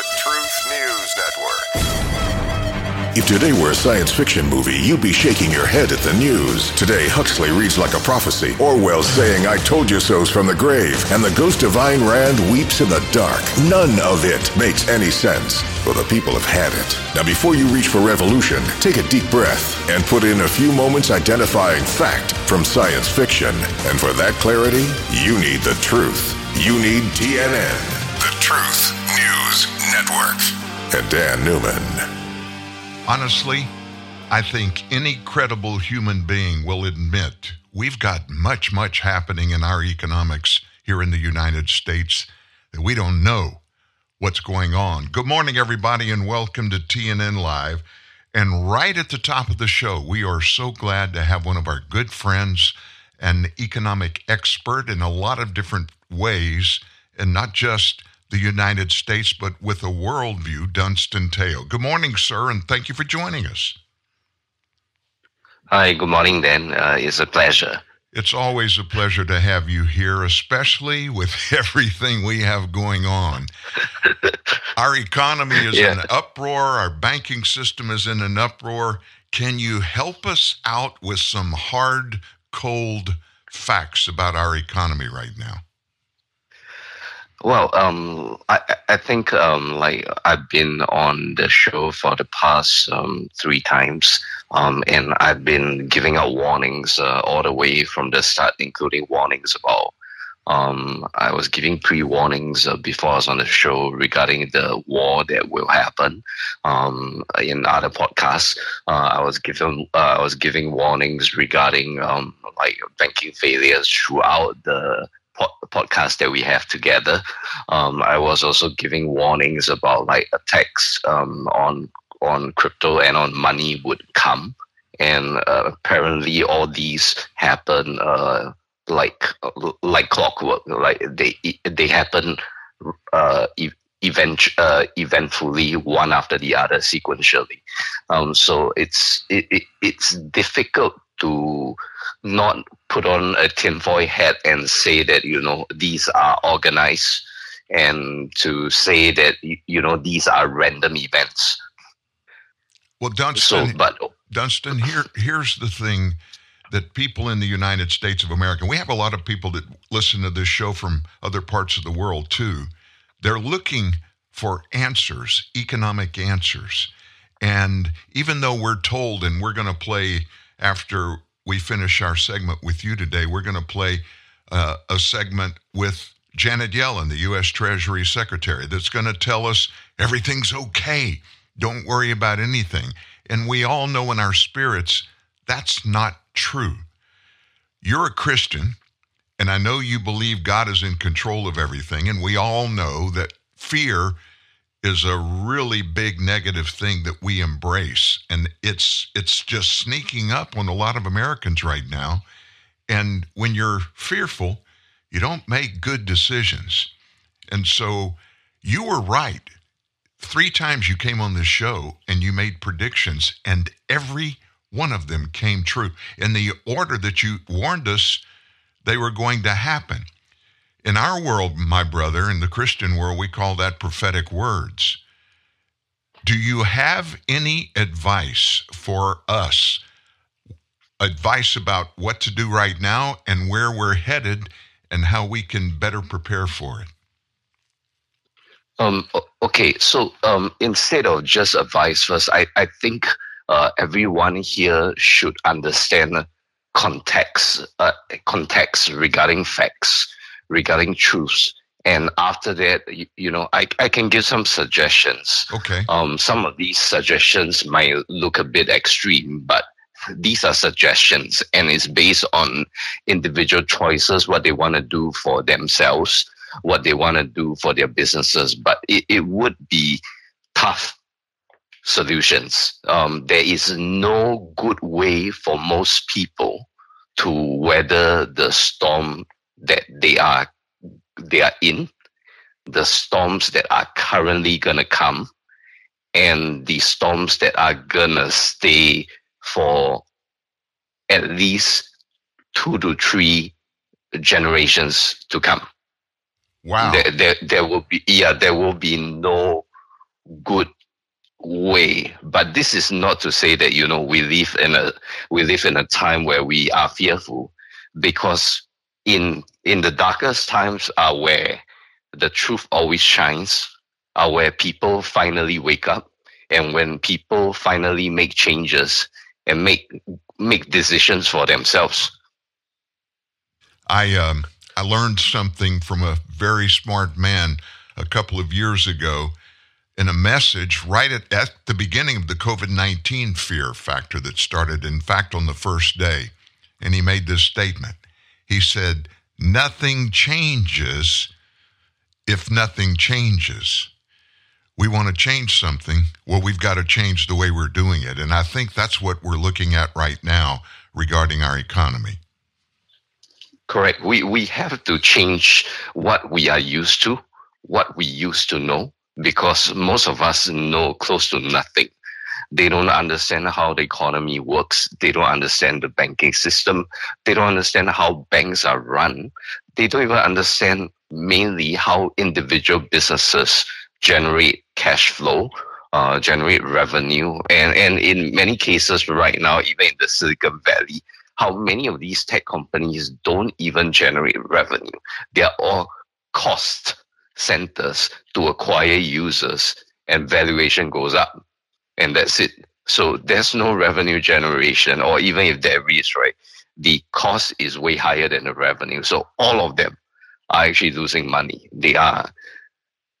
the Truth News Network. If today were a science fiction movie, you'd be shaking your head at the news. Today, Huxley reads like a prophecy. Orwell saying, I told you so's from the grave. And the ghost of Ayn Rand weeps in the dark. None of it makes any sense. Well, the people have had it. Now, before you reach for revolution, take a deep breath and put in a few moments identifying fact from science fiction. And for that clarity, you need the truth. You need TNN, the Truth Network. And Dan Newman. Honestly, I think any credible human being will admit we've got much, much happening in our economics here in the United States that we don't know what's going on. Good morning, everybody, and welcome to TNN Live. And right at the top of the show, we are so glad to have one of our good friends, an economic expert in a lot of different ways, and not just the United States, but with a worldview, Dunstan Teo. Good morning, sir, and thank you for joining us. Hi, good morning, Dan. Uh, it's a pleasure. It's always a pleasure to have you here, especially with everything we have going on. our economy is yeah. in uproar, our banking system is in an uproar. Can you help us out with some hard, cold facts about our economy right now? Well, um, I, I think um, like I've been on the show for the past um, three times, um, and I've been giving out warnings uh, all the way from the start, including warnings about. Um, I was giving pre-warnings uh, before I was on the show regarding the war that will happen. Um, in other podcasts, uh, I was giving uh, I was giving warnings regarding like banking failures throughout the podcast that we have together. Um, I was also giving warnings about like attacks um, on on crypto and on money would come, and uh, apparently all these happen uh, like like clockwork. Like they they happen uh, event uh, eventfully one after the other sequentially. Um, so it's it, it, it's difficult to not put on a tinfoil hat and say that you know these are organized and to say that you know these are random events. Well dunstan so, but dunstan here here's the thing that people in the united states of america we have a lot of people that listen to this show from other parts of the world too. They're looking for answers economic answers. And even though we're told and we're going to play after we finish our segment with you today, we're going to play uh, a segment with Janet Yellen, the U.S. Treasury Secretary, that's going to tell us everything's okay. Don't worry about anything. And we all know in our spirits that's not true. You're a Christian, and I know you believe God is in control of everything, and we all know that fear is a really big negative thing that we embrace. And it's it's just sneaking up on a lot of Americans right now. And when you're fearful you don't make good decisions. And so you were right. Three times you came on this show and you made predictions and every one of them came true. In the order that you warned us they were going to happen in our world, my brother, in the Christian world, we call that prophetic words. Do you have any advice for us? Advice about what to do right now and where we're headed and how we can better prepare for it? Um, okay, so um, instead of just advice first, I, I think uh, everyone here should understand context, uh, context regarding facts regarding truths. And after that, you, you, know, I, I can give some suggestions. Okay. Um, some of these suggestions might look a bit extreme, but these are suggestions and it's based on individual choices, what they want to do for themselves, what they want to do for their businesses. But it, it would be tough solutions. Um, there is no good way for most people to weather the storm that they are they are in, the storms that are currently gonna come, and the storms that are gonna stay for at least two to three generations to come. Wow. There, there, there will be yeah, there will be no good way but this is not to say that you know we live in a we live in a time where we are fearful because in in the darkest times are where the truth always shines are where people finally wake up and when people finally make changes and make make decisions for themselves i um i learned something from a very smart man a couple of years ago in a message right at, at the beginning of the COVID 19 fear factor that started, in fact, on the first day. And he made this statement. He said, Nothing changes if nothing changes. We want to change something. Well, we've got to change the way we're doing it. And I think that's what we're looking at right now regarding our economy. Correct. We, we have to change what we are used to, what we used to know because most of us know close to nothing. They don't understand how the economy works. They don't understand the banking system. They don't understand how banks are run. They don't even understand mainly how individual businesses generate cash flow, uh, generate revenue. And, and in many cases right now, even in the Silicon Valley, how many of these tech companies don't even generate revenue. They're all cost centers to acquire users and valuation goes up and that's it. So there's no revenue generation or even if there is right the cost is way higher than the revenue. So all of them are actually losing money. They are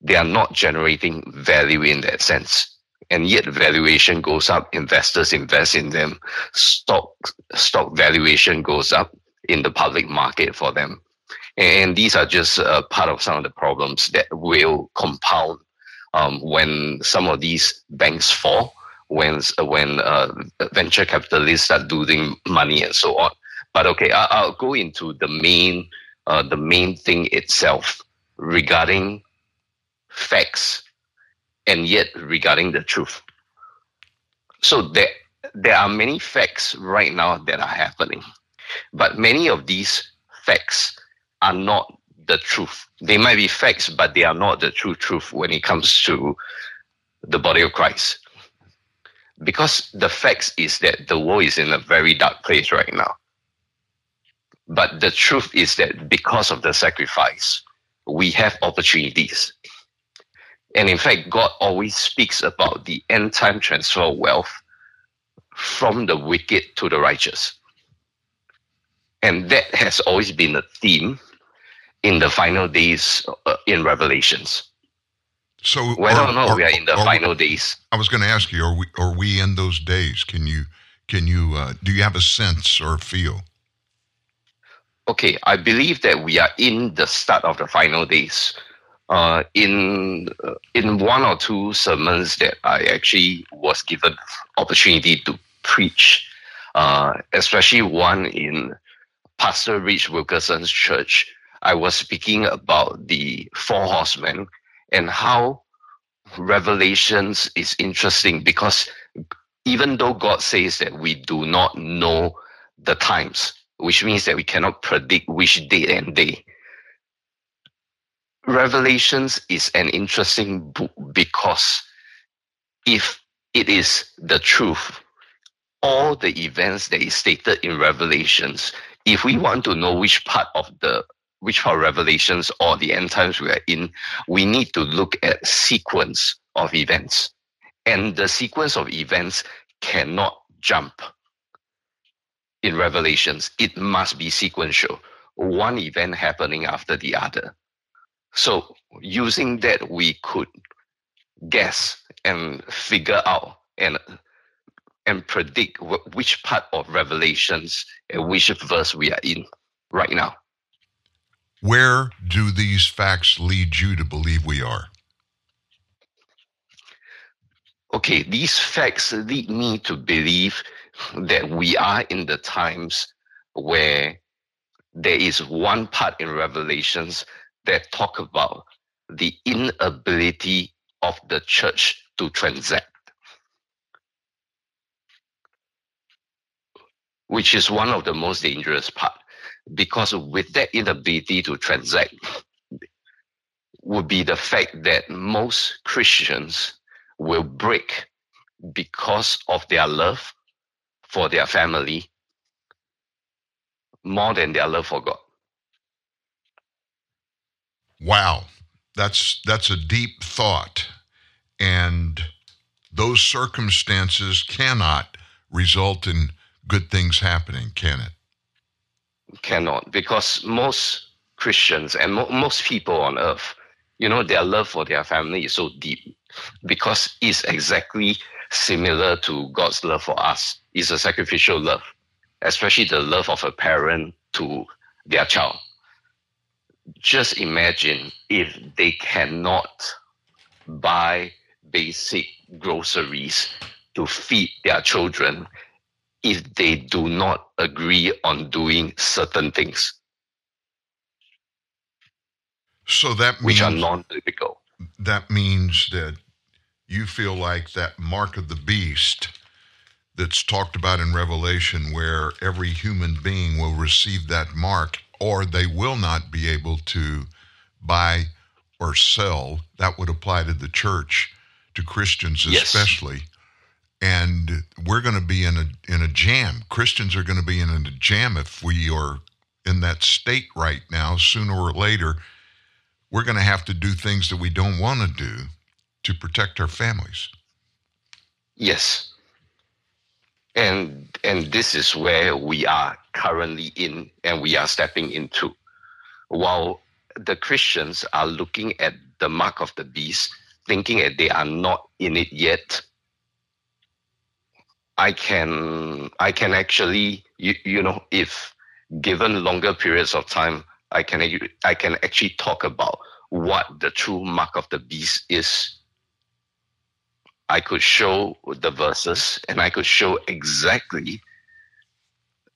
they are not generating value in that sense. And yet valuation goes up investors invest in them stock stock valuation goes up in the public market for them. And these are just uh, part of some of the problems that will compound um, when some of these banks fall, when when uh, venture capitalists start losing money and so on. But okay, I, will go into the main uh, the main thing itself regarding facts, and yet regarding the truth. So there there are many facts right now that are happening, but many of these facts are not the truth. They might be facts, but they are not the true truth when it comes to the body of Christ. Because the facts is that the world is in a very dark place right now. But the truth is that because of the sacrifice, we have opportunities. And in fact, God always speaks about the end time transfer of wealth from the wicked to the righteous. And that has always been a theme in the final days uh, in Revelations. So whether or not we are in the final days. I was going to ask you: Are we are we in those days? Can you can you uh, do you have a sense or feel? Okay, I believe that we are in the start of the final days. Uh, in uh, in one or two sermons that I actually was given opportunity to preach, uh, especially one in Pastor Rich Wilkerson's church, I was speaking about the four horsemen and how Revelations is interesting because even though God says that we do not know the times, which means that we cannot predict which date and day, Revelations is an interesting book because if it is the truth, all the events that is stated in Revelations, if we want to know which part of the which are revelations or the end times we are in, we need to look at sequence of events. And the sequence of events cannot jump in revelations. It must be sequential, one event happening after the other. So using that, we could guess and figure out and and predict which part of revelations and which verse we are in right now. Where do these facts lead you to believe we are? Okay, these facts lead me to believe that we are in the times where there is one part in Revelations that talk about the inability of the church to transact. Which is one of the most dangerous part because with that inability to transact would be the fact that most Christians will break because of their love for their family more than their love for God. Wow. That's that's a deep thought. And those circumstances cannot result in good things happening, can it? Cannot, because most Christians and mo- most people on earth, you know, their love for their family is so deep because it's exactly similar to God's love for us. It's a sacrificial love, especially the love of a parent to their child. Just imagine if they cannot buy basic groceries to feed their children if they do not agree on doing certain things. So that means, which are non-typical. That means that you feel like that mark of the beast that's talked about in Revelation, where every human being will receive that mark, or they will not be able to buy or sell. That would apply to the church, to Christians especially. Yes. And we're going to be in a in a jam. Christians are going to be in a jam if we are in that state right now. Sooner or later, we're going to have to do things that we don't want to do to protect our families. Yes. And and this is where we are currently in and we are stepping into. While the Christians are looking at the mark of the beast, thinking that they are not in it yet. I can I can actually you, you know if given longer periods of time I can I can actually talk about what the true mark of the beast is. I could show the verses and I could show exactly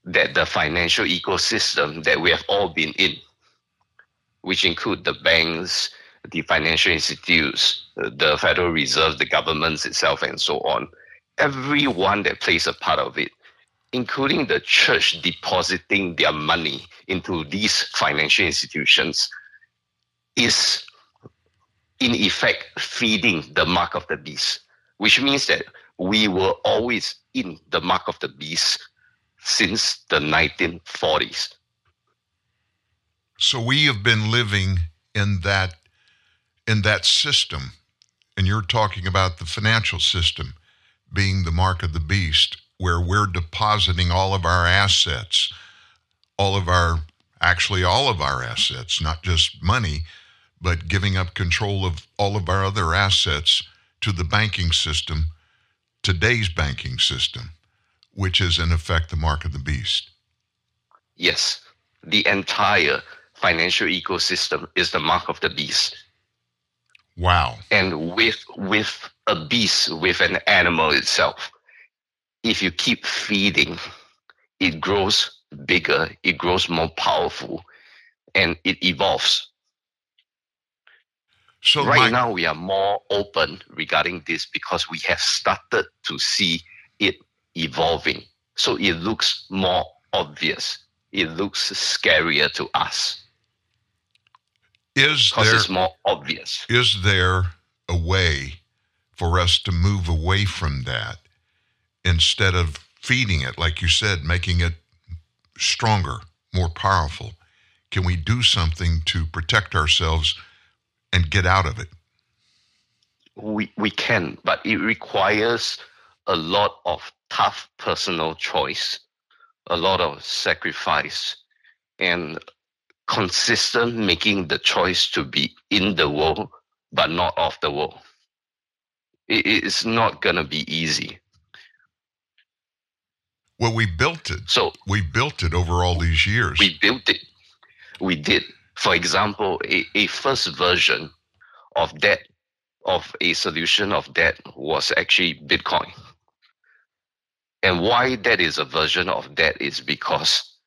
that the financial ecosystem that we have all been in, which include the banks, the financial institutes, the Federal Reserve, the governments itself, and so on, everyone that plays a part of it, including the church depositing their money into these financial institutions, is in effect feeding the mark of the beast which means that we were always in the mark of the beast since the 1940s. So we have been living in that in that system, and you're talking about the financial system being the mark of the beast, where we're depositing all of our assets, all of our actually all of our assets, not just money, but giving up control of all of our other assets to the banking system, today's banking system, which is in effect the mark of the beast. Yes, the entire financial ecosystem is the mark of the beast. Wow. And with with a beast, with an animal itself, if you keep feeding, it grows bigger, it grows more powerful, and it evolves. So right my, now we are more open regarding this because we have started to see it evolving. So it looks more obvious. It looks scarier to us. Is there, it's more obvious. Is there a way for us to move away from that instead of feeding it, like you said, making it stronger, more powerful? Can we do something to protect ourselves and get out of it? We, we can, but it requires a lot of tough personal choice, a lot of sacrifice, and consistent making the choice to be in the world but not of the world. It, it's not going to be easy. Well, we built it. So we built it over all these years. We built it. We did for example, a, a first version of that, of a solution of that was actually Bitcoin. And why that is a version of that is because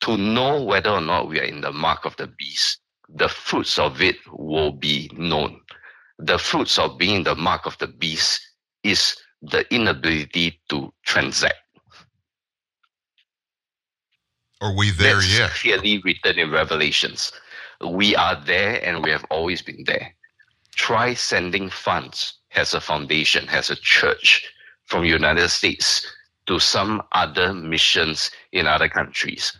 to know whether or not we are in the mark of the beast, the fruits of it will be known. The fruits of being the mark of the beast is the inability to transact. Are we there That's yet? Clearly written in Revelations. We are there and we have always been there. Try sending funds has a foundation, has a church from United States to some other missions in other countries.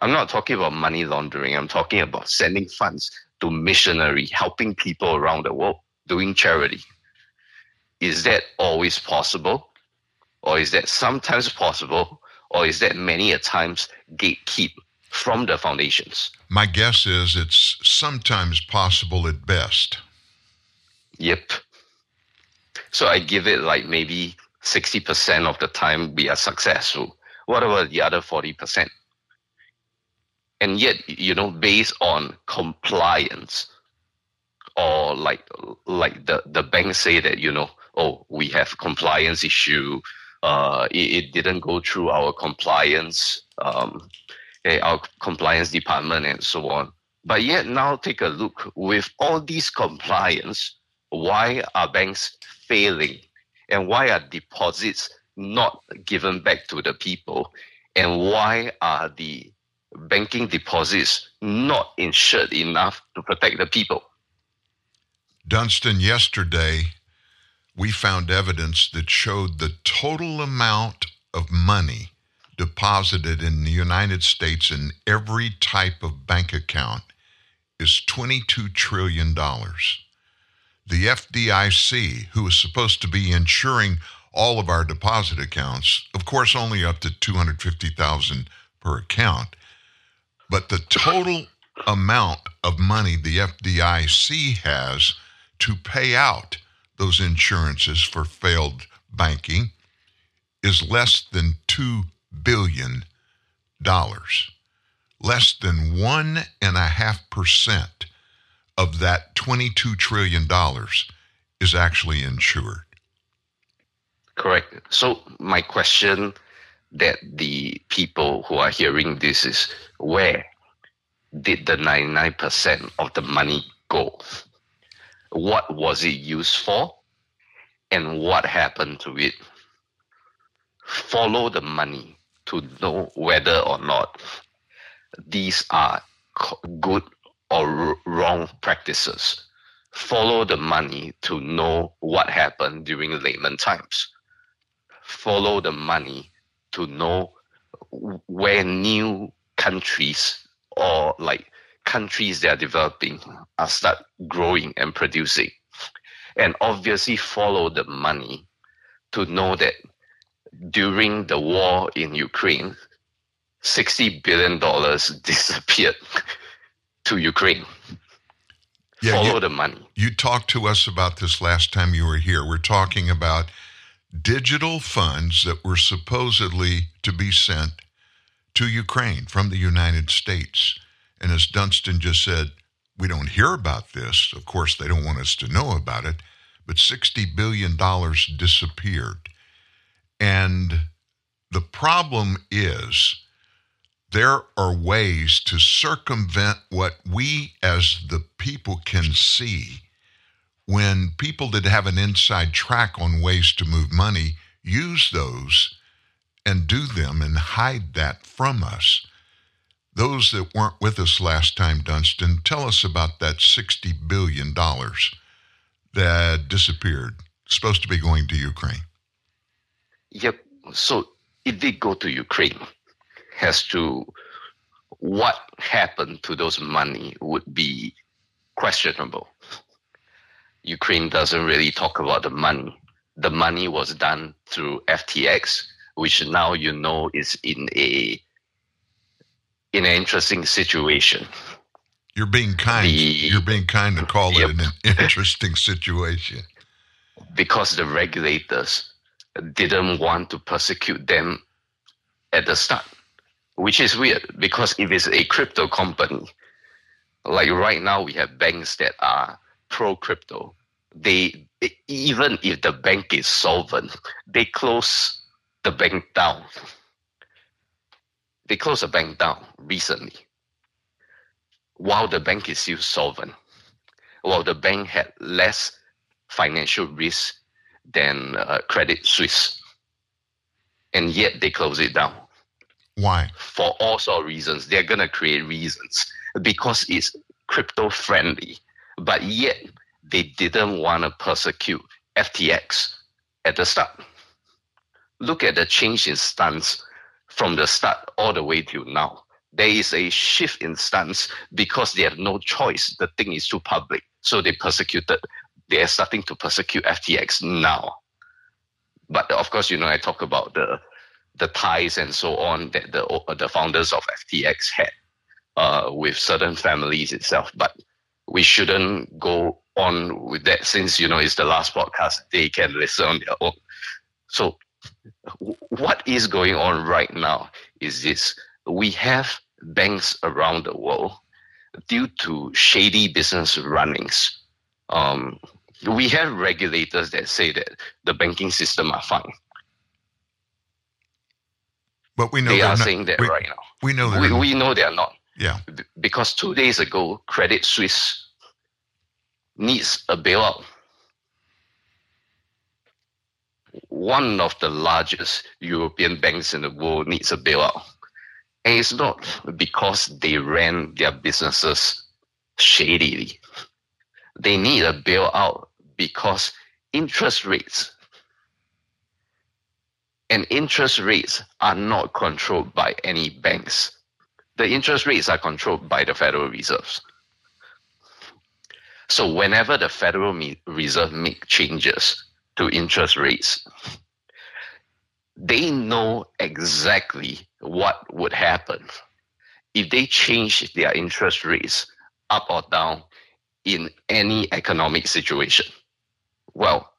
I'm not talking about money laundering. I'm talking about sending funds to missionary, helping people around the world, doing charity. Is that always possible? Or is that sometimes possible? Or is that many a times gatekeep from the foundations? My guess is it's sometimes possible at best. Yep. So I give it like maybe 60% of the time we are successful. What about the other 40%? And yet, you know, based on compliance or like like the, the bank say that, you know, oh, we have compliance issue, uh, it, it didn't go through our compliance, um, our compliance department and so on. But yet now take a look with all these compliance, why are banks failing? And why are deposits not given back to the people? And why are the banking deposits not insured enough to protect the people dunstan yesterday we found evidence that showed the total amount of money deposited in the United States in every type of bank account is $22 trillion. The FDIC, who is supposed to be insuring all of our deposit accounts, of course, only up to 250,000 per account, but the total amount of money the FDIC has to pay out those insurances for failed banking is less than $2 billion. Less than 1.5% of that $22 trillion is actually insured. Correct. So, my question that the people who are hearing this is where did the 99% of the money go? What was it used for and what happened to it. Follow the money to know whether or not these are good or wrong practices. Follow the money to know what happened during Lehman times. Follow the money to know where new countries or like countries that are developing are start growing and producing. And obviously follow the money to know that during the war in Ukraine, $60 billion disappeared to Ukraine. Yeah, follow you, the money. You talked to us about this last time you were here. We're talking about digital funds that were supposedly to be sent to Ukraine from the United States. And as Dunstan just said, we don't hear about this. Of course, they don't want us to know about it, but $60 billion disappeared. And the problem is there are ways to circumvent what we as the people can see when people that have an inside track on ways to move money use those and do them and hide that from us. Those that weren't with us last time, Dunstan, tell us about that $60 billion that disappeared, supposed to be going to Ukraine. Yep. So it did go to Ukraine. As to what happened to those money would be questionable. Ukraine doesn't really talk about the money. The money was done through FTX, which now you know is in a in an interesting situation. You're being kind. The, You're being kind to call yep. it an interesting situation. Because the regulators didn't want to persecute them at the start, which is weird because if it's a crypto company, like right now we have banks that are pro crypto, they even if the bank is solvent, they close the bank down they closed the bank down recently while the bank is still solvent, while the bank had less financial risk than uh, Credit Suisse. And yet they close it down. Why? For all sort of reasons. They're going to create reasons because it's crypto friendly. But yet they didn't want to persecute FTX at the start. Look at the change in stance from the start all the way till now. There is a shift in stance because they have no choice. The thing is too public. So they persecuted. They are starting to persecute FTX now. But of course, you know, I talk about the the ties and so on that the the founders of FTX had uh, with certain families itself. But we shouldn't go on with that since you know it's the last podcast. They can listen on their own. So, what is going on right now is this: we have banks around the world due to shady business runnings. Um, we have regulators that say that the banking system are fine. But we know they are not, saying that we, right now. We know we, we know they are not. Yeah. Because two days ago, Credit Suisse needs a bailout. One of the largest European banks in the world needs a bailout. And it's not because they ran their businesses shadily. They need a bailout because interest rates and interest rates are not controlled by any banks. The interest rates are controlled by the Federal Reserves. So whenever the Federal Reserve make changes to interest rates, they know exactly what would happen if they change their interest rates up or down in any economic situation. Well,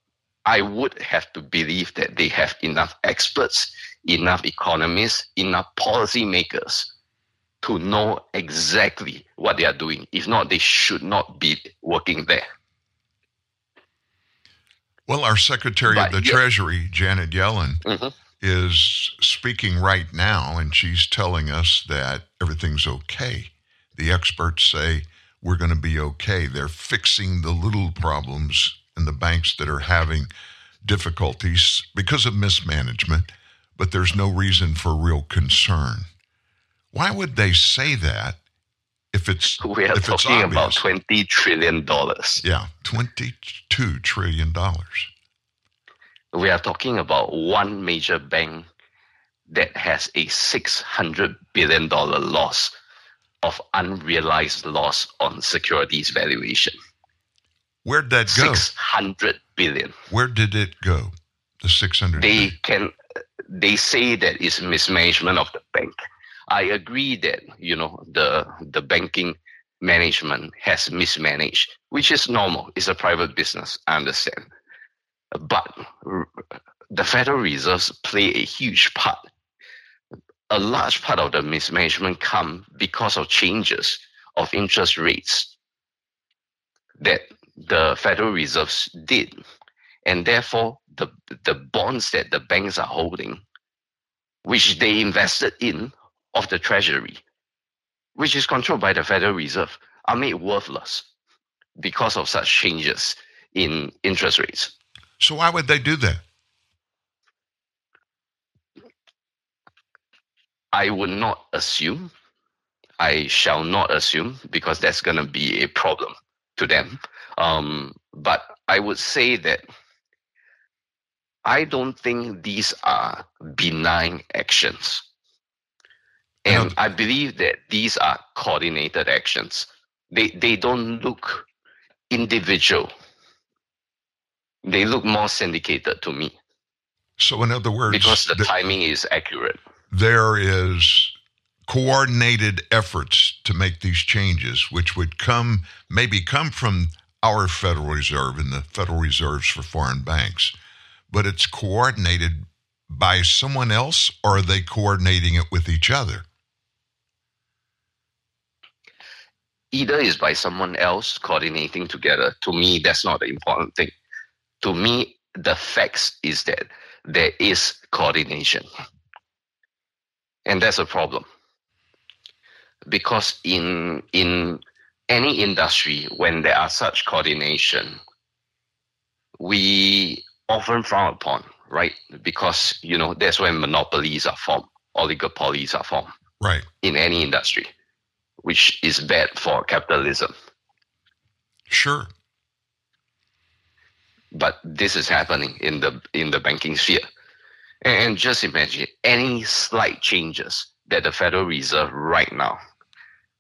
I would have to believe that they have enough experts, enough economists, enough policymakers to know exactly what they are doing. If not, they should not be working there. Well, our Secretary but, of the yeah. Treasury, Janet Yellen, mm-hmm. is speaking right now, and she's telling us that everything's okay. The experts say we're going to be okay. They're fixing the little problems in the banks that are having difficulties because of mismanagement, but there's no reason for real concern. Why would they say that if it's we are talking about twenty trillion dollars? Yeah, twenty-two trillion dollars. We are talking about one major bank that has a six hundred billion dollar loss of unrealized loss on securities valuation. Where'd that go? Six hundred billion. Where did it go? The six hundred. They billion? can. They say that it's mismanagement of the bank. I agree that you know the the banking management has mismanaged, which is normal. It's a private business. I understand, but the Federal Reserves play a huge part. A large part of the mismanagement come because of changes of interest rates that the Federal Reserves did. And therefore, the, the bonds that the banks are holding, which they invested in of the Treasury, which is controlled by the Federal Reserve, are made worthless because of such changes in interest rates. So, why would they do that? I would not assume. I shall not assume because that's going to be a problem to them. Um, but I would say that I don't think these are benign actions. And mm-hmm. I believe that these are coordinated actions. They, they don't look individual, they look more syndicated to me. So, in other words, because the, the timing is accurate, there is coordinated efforts to make these changes, which would come maybe come from our Federal Reserve and the Federal Reserves for foreign banks, but it's coordinated by someone else or are they coordinating it with each other? Either is by someone else coordinating together. To me, that's not the important thing. To me, the facts is that there is coordination. And that's a problem. Because in in any industry, when there are such coordination, we often frown upon, right? Because you know that's when monopolies are formed, oligopolies are formed, right? In any industry, which is bad for capitalism. Sure. but this is happening in the in the banking sphere. And just imagine any slight changes that the Federal Reserve right now,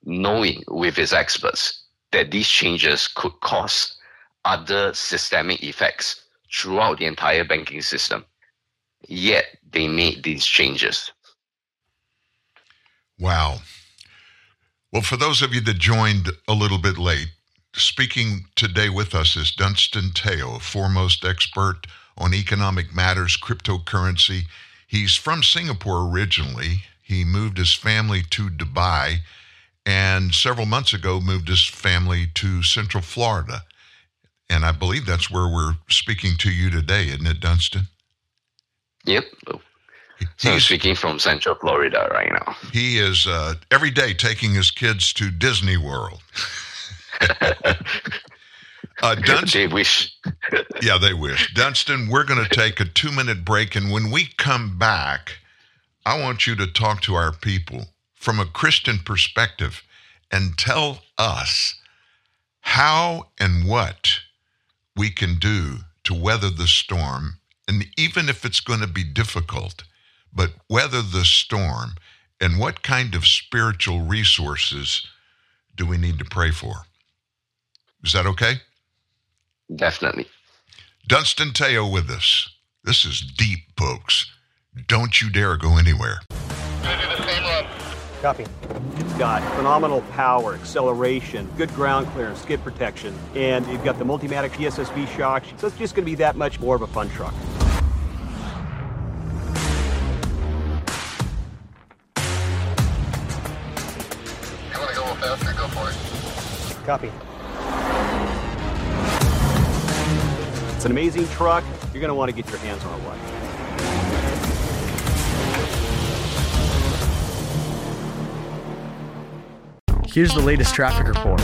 knowing with its experts that these changes could cause other systemic effects throughout the entire banking system. Yet they made these changes. Wow. Well, for those of you that joined a little bit late, speaking today with us is Dunstan Teo, foremost expert on economic matters, cryptocurrency. He's from Singapore originally. He moved his family to Dubai and several months ago moved his family to Central Florida. And I believe that's where we're speaking to you today, isn't it, Dunstan? Yep. I'm speaking from Central Florida right now. He is uh, every day taking his kids to Disney World. uh, Dunstan, they wish. yeah, they wish. Dunstan, we're going to take a two minute break. And when we come back, I want you to talk to our people from a Christian perspective and tell us how and what we can do to weather the storm. And even if it's going to be difficult, but weather the storm and what kind of spiritual resources do we need to pray for? Is that okay? Definitely. Dunstan Teo with us. This is deep, folks. Don't you dare go anywhere. Copy. It's got phenomenal power, acceleration, good ground clearance, skid protection, and you've got the Multimatic DSSV shocks, so it's just going to be that much more of a fun truck. Copy. It's an amazing truck. You're going to want to get your hands on one. Here's the latest traffic report.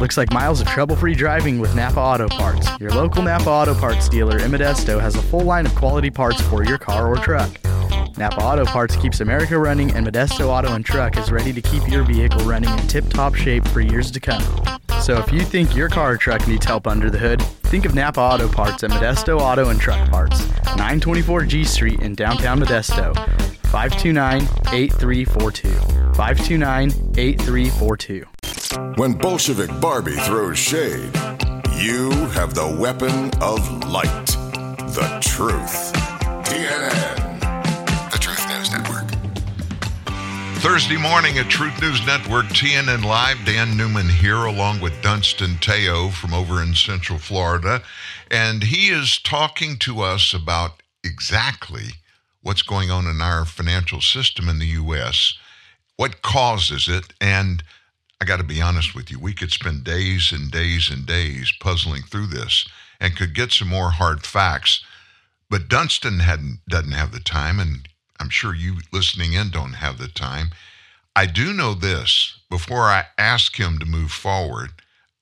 Looks like miles of trouble free driving with Napa Auto Parts. Your local Napa Auto Parts dealer in Modesto has a full line of quality parts for your car or truck. Napa Auto Parts keeps America running, and Modesto Auto and Truck is ready to keep your vehicle running in tip top shape for years to come. So if you think your car or truck needs help under the hood, think of Napa Auto Parts at Modesto Auto and Truck Parts, 924 G Street in downtown Modesto. 529 8342. 529 8342. When Bolshevik Barbie throws shade, you have the weapon of light. The truth. Thursday morning at Truth News Network, TNN Live. Dan Newman here, along with Dunstan Teo from over in Central Florida. And he is talking to us about exactly what's going on in our financial system in the U.S., what causes it, and I got to be honest with you, we could spend days and days and days puzzling through this and could get some more hard facts. But Dunstan hadn't, doesn't have the time, and I'm sure you listening in don't have the time. I do know this before I ask him to move forward,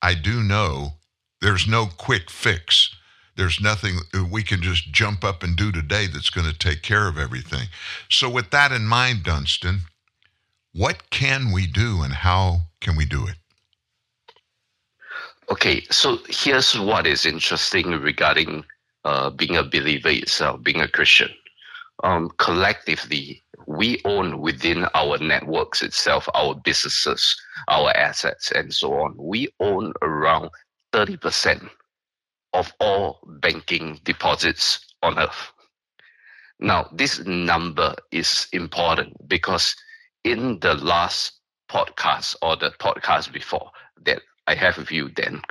I do know there's no quick fix there's nothing we can just jump up and do today that's going to take care of everything. So, with that in mind, Dunstan, what can we do and how can we do it? Okay, so here's what is interesting regarding uh, being a believer itself, being a Christian. Um, collectively, we own within our networks itself, our businesses, our assets, and so on. We own around 30% of all banking deposits on earth. Now, this number is important because in the last podcast or the podcast before that I have with you then,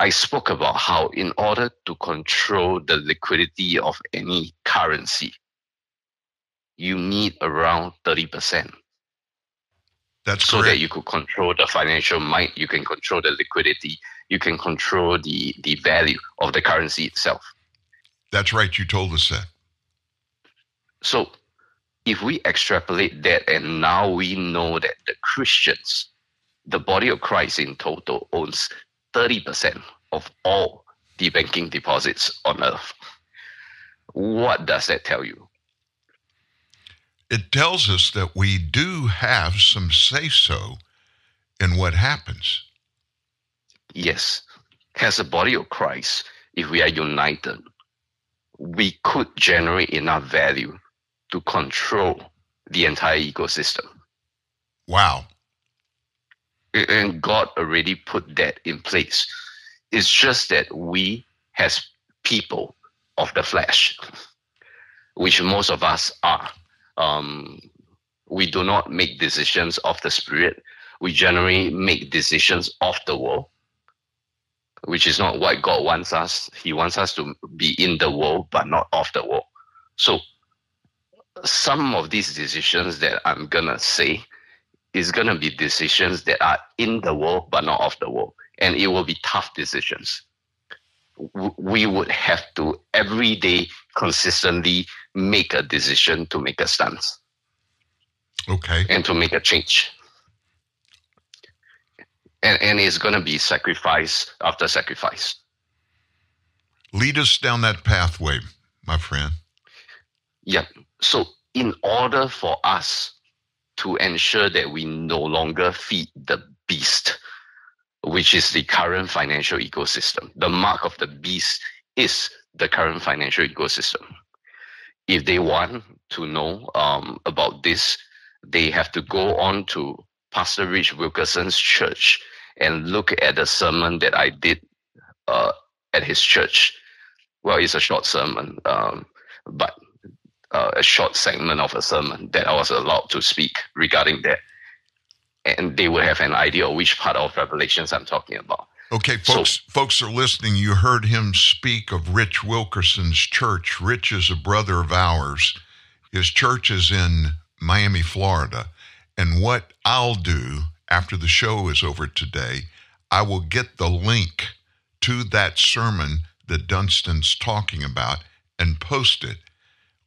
I spoke about how in order to control the liquidity of any currency, you need around 30%. That's so correct. that you could control the financial might, you can control the liquidity, you can control the, the value of the currency itself. That's right. You told us that. So if we extrapolate that, and now we know that the Christians, the body of Christ in total, owns 30% of all the banking deposits on earth. What does that tell you? It tells us that we do have some say so in what happens yes, as a body of Christ, if we are united, we could generate enough value to control the entire ecosystem. Wow. And God already put that in place. It's just that we, as people of the flesh, which most of us are, um, we do not make decisions of the spirit. We generally make decisions of the world, which is not what God wants us. He wants us to be in the world, but not of the world. So, some of these decisions that I'm gonna say is to be decisions that are in the world but not of the world. And it will be tough decisions. We would have to every day consistently make a decision to make a stance. Okay. And to make a change. And, and it's going to be sacrifice after sacrifice. Lead us down that pathway, my friend. Yeah. So, in order for us to ensure that we no longer feed the beast, which is the current financial ecosystem. The mark of the beast is the current financial ecosystem. If they want to know um, about this, they have to go on to Pastor Rich Wilkerson's church and look at the sermon that I did uh, at his church. Well, it's a short sermon, um, but uh, a short segment of a sermon that I was allowed to speak regarding that. And they will have an idea of which part of Revelations I'm talking about. Okay, folks, so, folks are listening. You heard him speak of Rich Wilkerson's church. Rich is a brother of ours. His church is in Miami, Florida. And what I'll do after the show is over today, I will get the link to that sermon that Dunstan's talking about and post it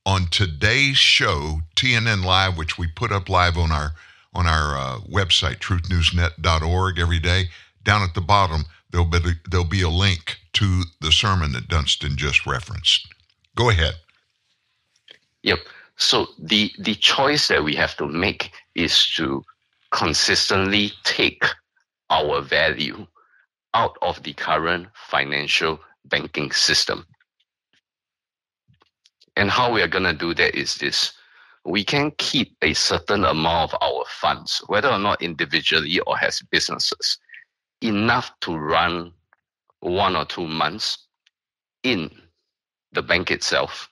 on today's show, TNN Live, which we put up live on our on our uh, website, truthnewsnet.org, every day. Down at the bottom, there'll be there'll be a link to the sermon that Dunstan just referenced. Go ahead. Yep. So the the choice that we have to make is to consistently take our value out of the current financial banking system. And how we are going to do that is this. We can keep a certain amount of our funds, whether or not individually or as businesses, enough to run one or two months in the bank itself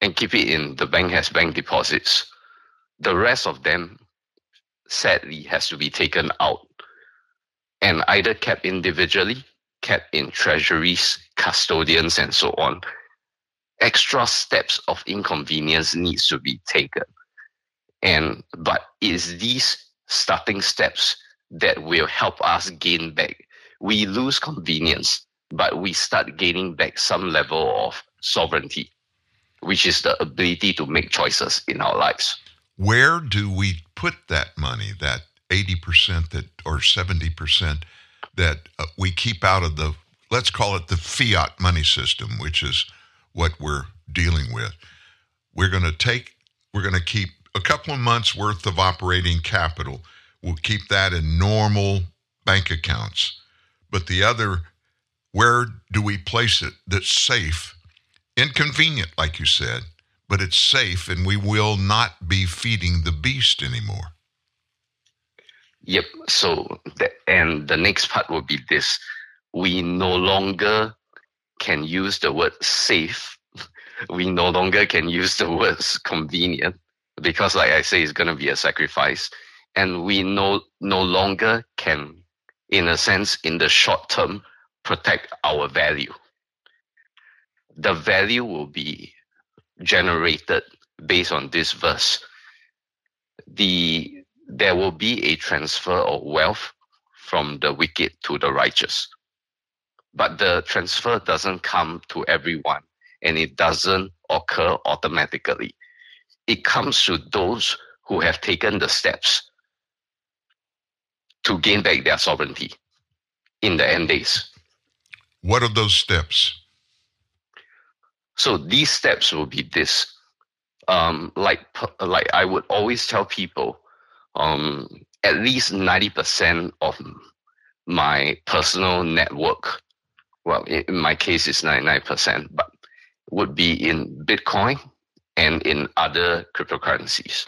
and keep it in the bank has bank deposits. The rest of them, sadly, has to be taken out and either kept individually, kept in treasuries, custodians, and so on, extra steps of inconvenience needs to be taken. And but is these starting steps that will help us gain back. We lose convenience, but we start gaining back some level of sovereignty, which is the ability to make choices in our lives. Where do we put that money, that 80% that or 70% that uh, we keep out of the let's call it the fiat money system, which is what we're dealing with. We're going to take, we're going to keep a couple of months worth of operating capital. We'll keep that in normal bank accounts. But the other, where do we place it that's safe? Inconvenient, like you said, but it's safe and we will not be feeding the beast anymore. Yep. So, the, and the next part will be this we no longer can use the word safe. We no longer can use the words convenient because, like I say, it's going to be a sacrifice. And we no, no longer can, in a sense, in the short term, protect our value. The value will be generated based on this verse. The there will be a transfer of wealth from the wicked to the righteous but the transfer doesn't come to everyone and it doesn't occur automatically. It comes to those who have taken the steps to gain back their sovereignty in the end days. What are those steps? So these steps will be this. Um, like like I would always tell people, um, at least ninety percent of my personal network well, in my case, it's 99%, but would be in Bitcoin and in other cryptocurrencies.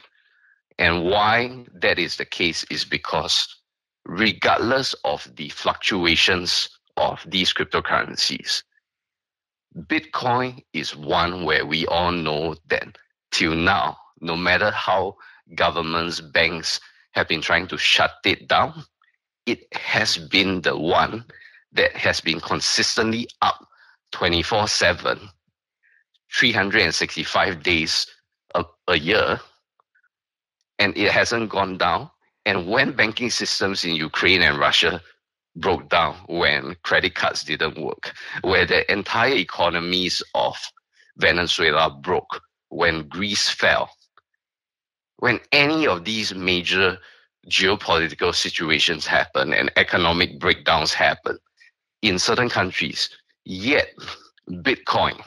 And why that is the case is because regardless of the fluctuations of these cryptocurrencies, Bitcoin is one where we all know that till now, no matter how governments, banks have been trying to shut it down, it has been the one that has been consistently up 24 7, 365 days a, a year, and it hasn't gone down. And when banking systems in Ukraine and Russia broke down, when credit cards didn't work, where the entire economies of Venezuela broke, when Greece fell, when any of these major geopolitical situations happen and economic breakdowns happen in certain countries, yet Bitcoin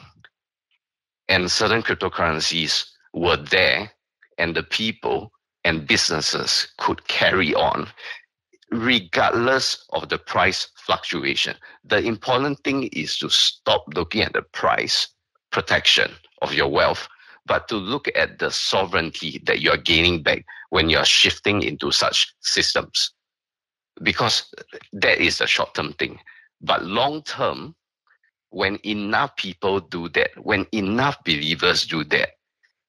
and certain cryptocurrencies were there and the people and businesses could carry on regardless of the price fluctuation. The important thing is to stop looking at the price protection of your wealth, but to look at the sovereignty that you're gaining back when you're shifting into such systems. Because that is a short term thing. But long term, when enough people do that, when enough believers do that,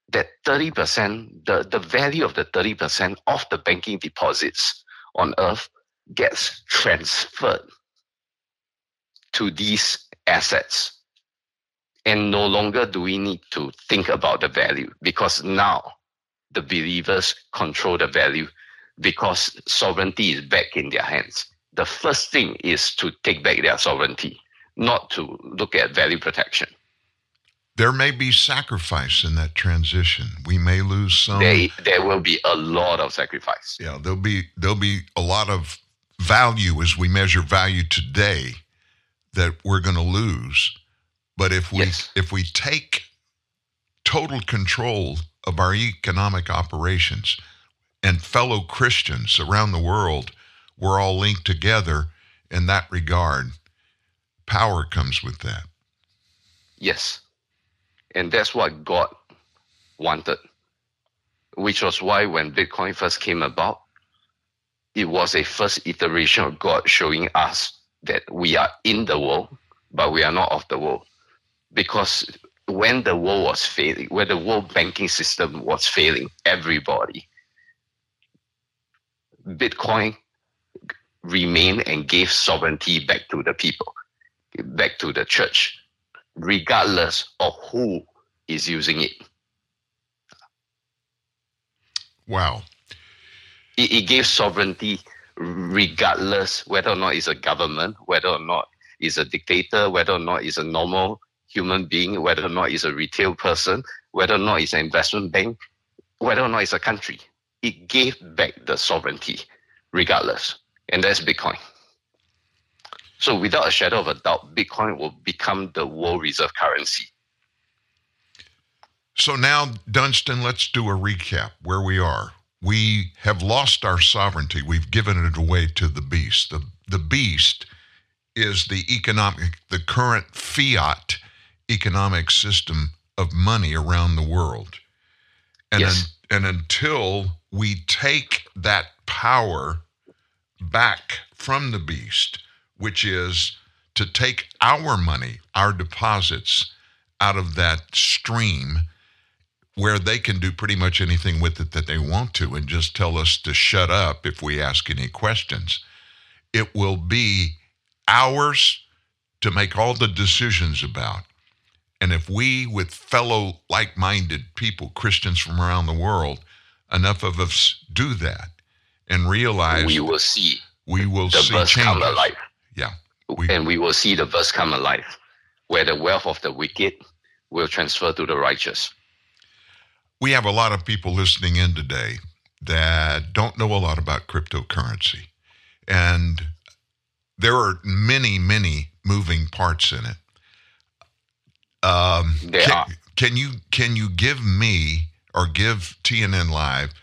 that 30%, the, the value of the 30% of the banking deposits on earth gets transferred to these assets. And no longer do we need to think about the value because now the believers control the value because sovereignty is back in their hands. The first thing is to take back their sovereignty, not to look at value protection there may be sacrifice in that transition. We may lose some. There, there will be a lot of sacrifice. Yeah, there'll be there'll be a lot of value as we measure value today that we're going to lose. But if we yes. if we take total control of our economic operations and fellow Christians around the world, we're all linked together in that regard. Power comes with that. Yes. And that's what God wanted, which was why when Bitcoin first came about, it was a first iteration of God showing us that we are in the world, but we are not of the world. Because when the world was failing, when the world banking system was failing everybody, Bitcoin remained and gave sovereignty back to the people, back to the church regardless of who is using it. Wow. It, it gives sovereignty regardless whether or not it's a government, whether or not it's a dictator, whether or not it's a normal human being, whether or not it's a retail person, whether or not it's an investment bank, whether or not it's a country. It gave back the sovereignty regardless. And that's Bitcoin. So without a shadow of a doubt, Bitcoin will become the world reserve currency. So now, Dunstan, let's do a recap where we are. We have lost our sovereignty. We've given it away to the beast. The, the beast is the economic, the current fiat economic system of money around the world. And, yes. and until we take that power back from the beast, which is to take our money, our deposits, out of that stream where they can do pretty much anything with it that they want to and just tell us to shut up if we ask any questions. It will be ours to make all the decisions about. And if we, with fellow like minded people, Christians from around the world, enough of us do that and realize we will see we will the see changes. Yeah. We, and we will see the verse come alive, where the wealth of the wicked will transfer to the righteous. We have a lot of people listening in today that don't know a lot about cryptocurrency. And there are many, many moving parts in it. Um, can, can, you can you give me or give TNN Live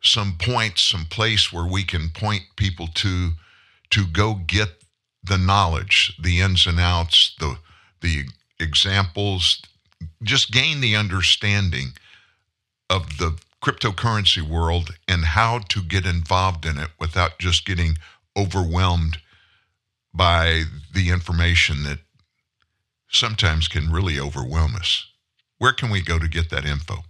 some points, some place where we can point people to to go get the knowledge, the ins and outs, the the examples, just gain the understanding of the cryptocurrency world and how to get involved in it without just getting overwhelmed by the information that sometimes can really overwhelm us. Where can we go to get that info?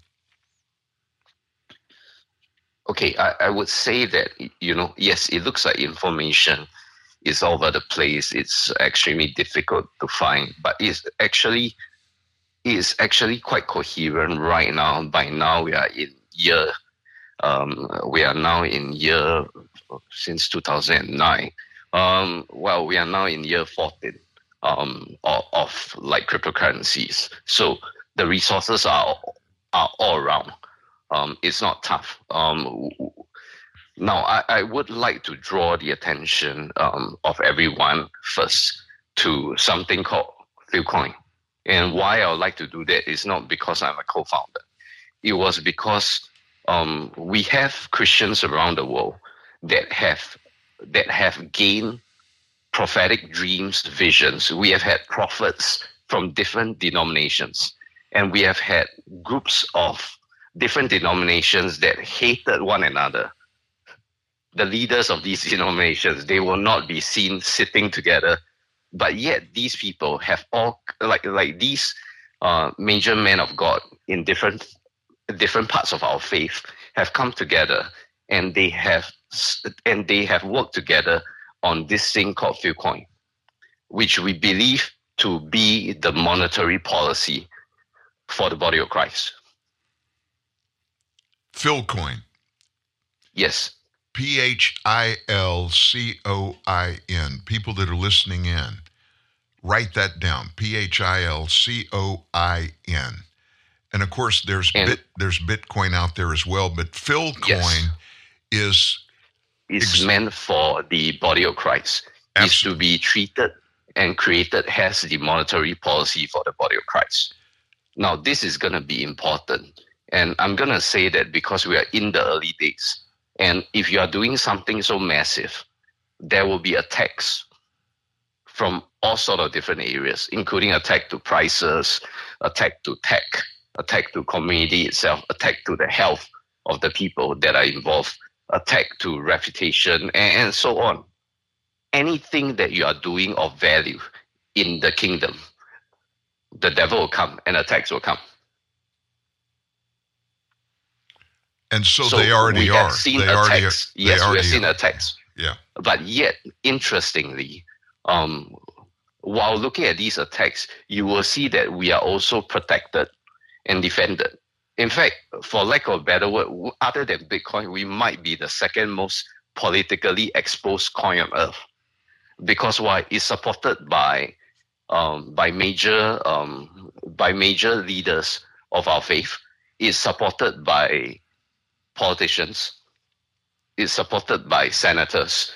Okay, I, I would say that, you know, yes, it looks like information is all over the place. It's extremely difficult to find, but it's actually is actually quite coherent right now. By now, we are in year, um, we are now in year since 2009. Um, well, we are now in year 14 um, of, of like cryptocurrencies. So the resources are are all around. Um, it's not tough. Now, I, I would like to draw the attention um, of everyone first to something called Philcoin. And why I would like to do that is not because I'm a co-founder. It was because um, we have Christians around the world that have that have gained prophetic dreams, visions. We have had prophets from different denominations, and we have had groups of different denominations that hated one another. The leaders of these denominations, they will not be seen sitting together, but yet these people have all like like these uh, major men of God in different different parts of our faith have come together and they have and they have worked together on this thing called Philcoin, which we believe to be the monetary policy for the body of Christ. Philcoin. Yes. P H I L C O I N. People that are listening in, write that down. P H I L C O I N. And of course, there's bit, there's Bitcoin out there as well, but Philcoin yes. is is ex- meant for the body of Christ. Is to be treated and created as the monetary policy for the body of Christ. Now, this is going to be important and I'm going to say that because we are in the early days. And if you are doing something so massive, there will be attacks from all sort of different areas, including attack to prices, attack to tech, attack to community itself, attack to the health of the people that are involved, attack to reputation, and, so on. Anything that you are doing of value in the kingdom, the devil will come and attacks will come. And so, so they already we are. Seen they already, yes, we have seen are. attacks. Yeah. But yet, interestingly, um, while looking at these attacks, you will see that we are also protected and defended. In fact, for lack of a better word, other than Bitcoin, we might be the second most politically exposed coin on earth. Because why? It's supported by um, by major um, by major leaders of our faith. It's supported by politicians. It's supported by senators,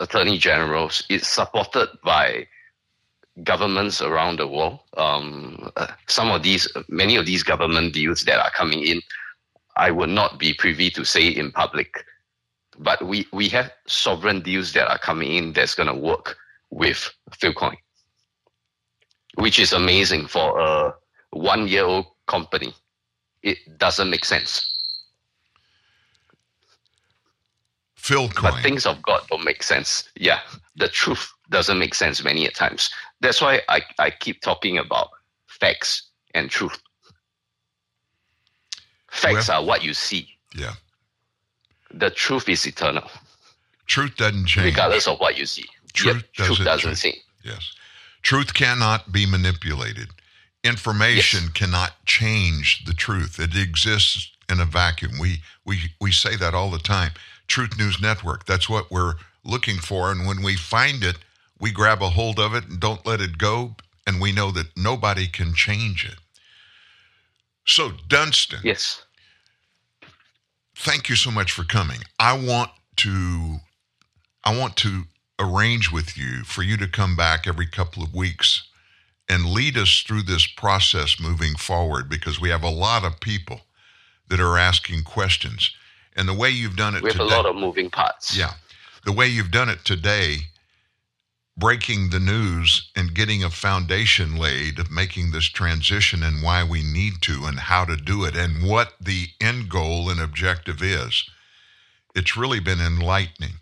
attorney generals. It's supported by governments around the world. Um, uh, some of these, many of these government deals that are coming in, I would not be privy to say in public. But we, we have sovereign deals that are coming in that's going to work with Philcoin, which is amazing for a one year old company. It doesn't make sense. Philcoin. But things of God don't make sense. Yeah, the truth doesn't make sense many a times. That's why I, I keep talking about facts and truth. Facts well, are what you see. Yeah. The truth is eternal. Truth doesn't change. Regardless of what you see. Truth, doesn't, truth doesn't change. Yes. Truth cannot be manipulated. Information yes. cannot change the truth. It exists in a vacuum. We we we say that all the time. Truth News Network. That's what we're looking for. And when we find it, we grab a hold of it and don't let it go. And we know that nobody can change it. So, Dunstan. Yes. Thank you so much for coming. I want to I want to arrange with you for you to come back every couple of weeks and lead us through this process moving forward because we have a lot of people that are asking questions. And the way you've done it we have today, a lot of moving parts. Yeah. The way you've done it today breaking the news and getting a foundation laid of making this transition and why we need to and how to do it and what the end goal and objective is. It's really been enlightening.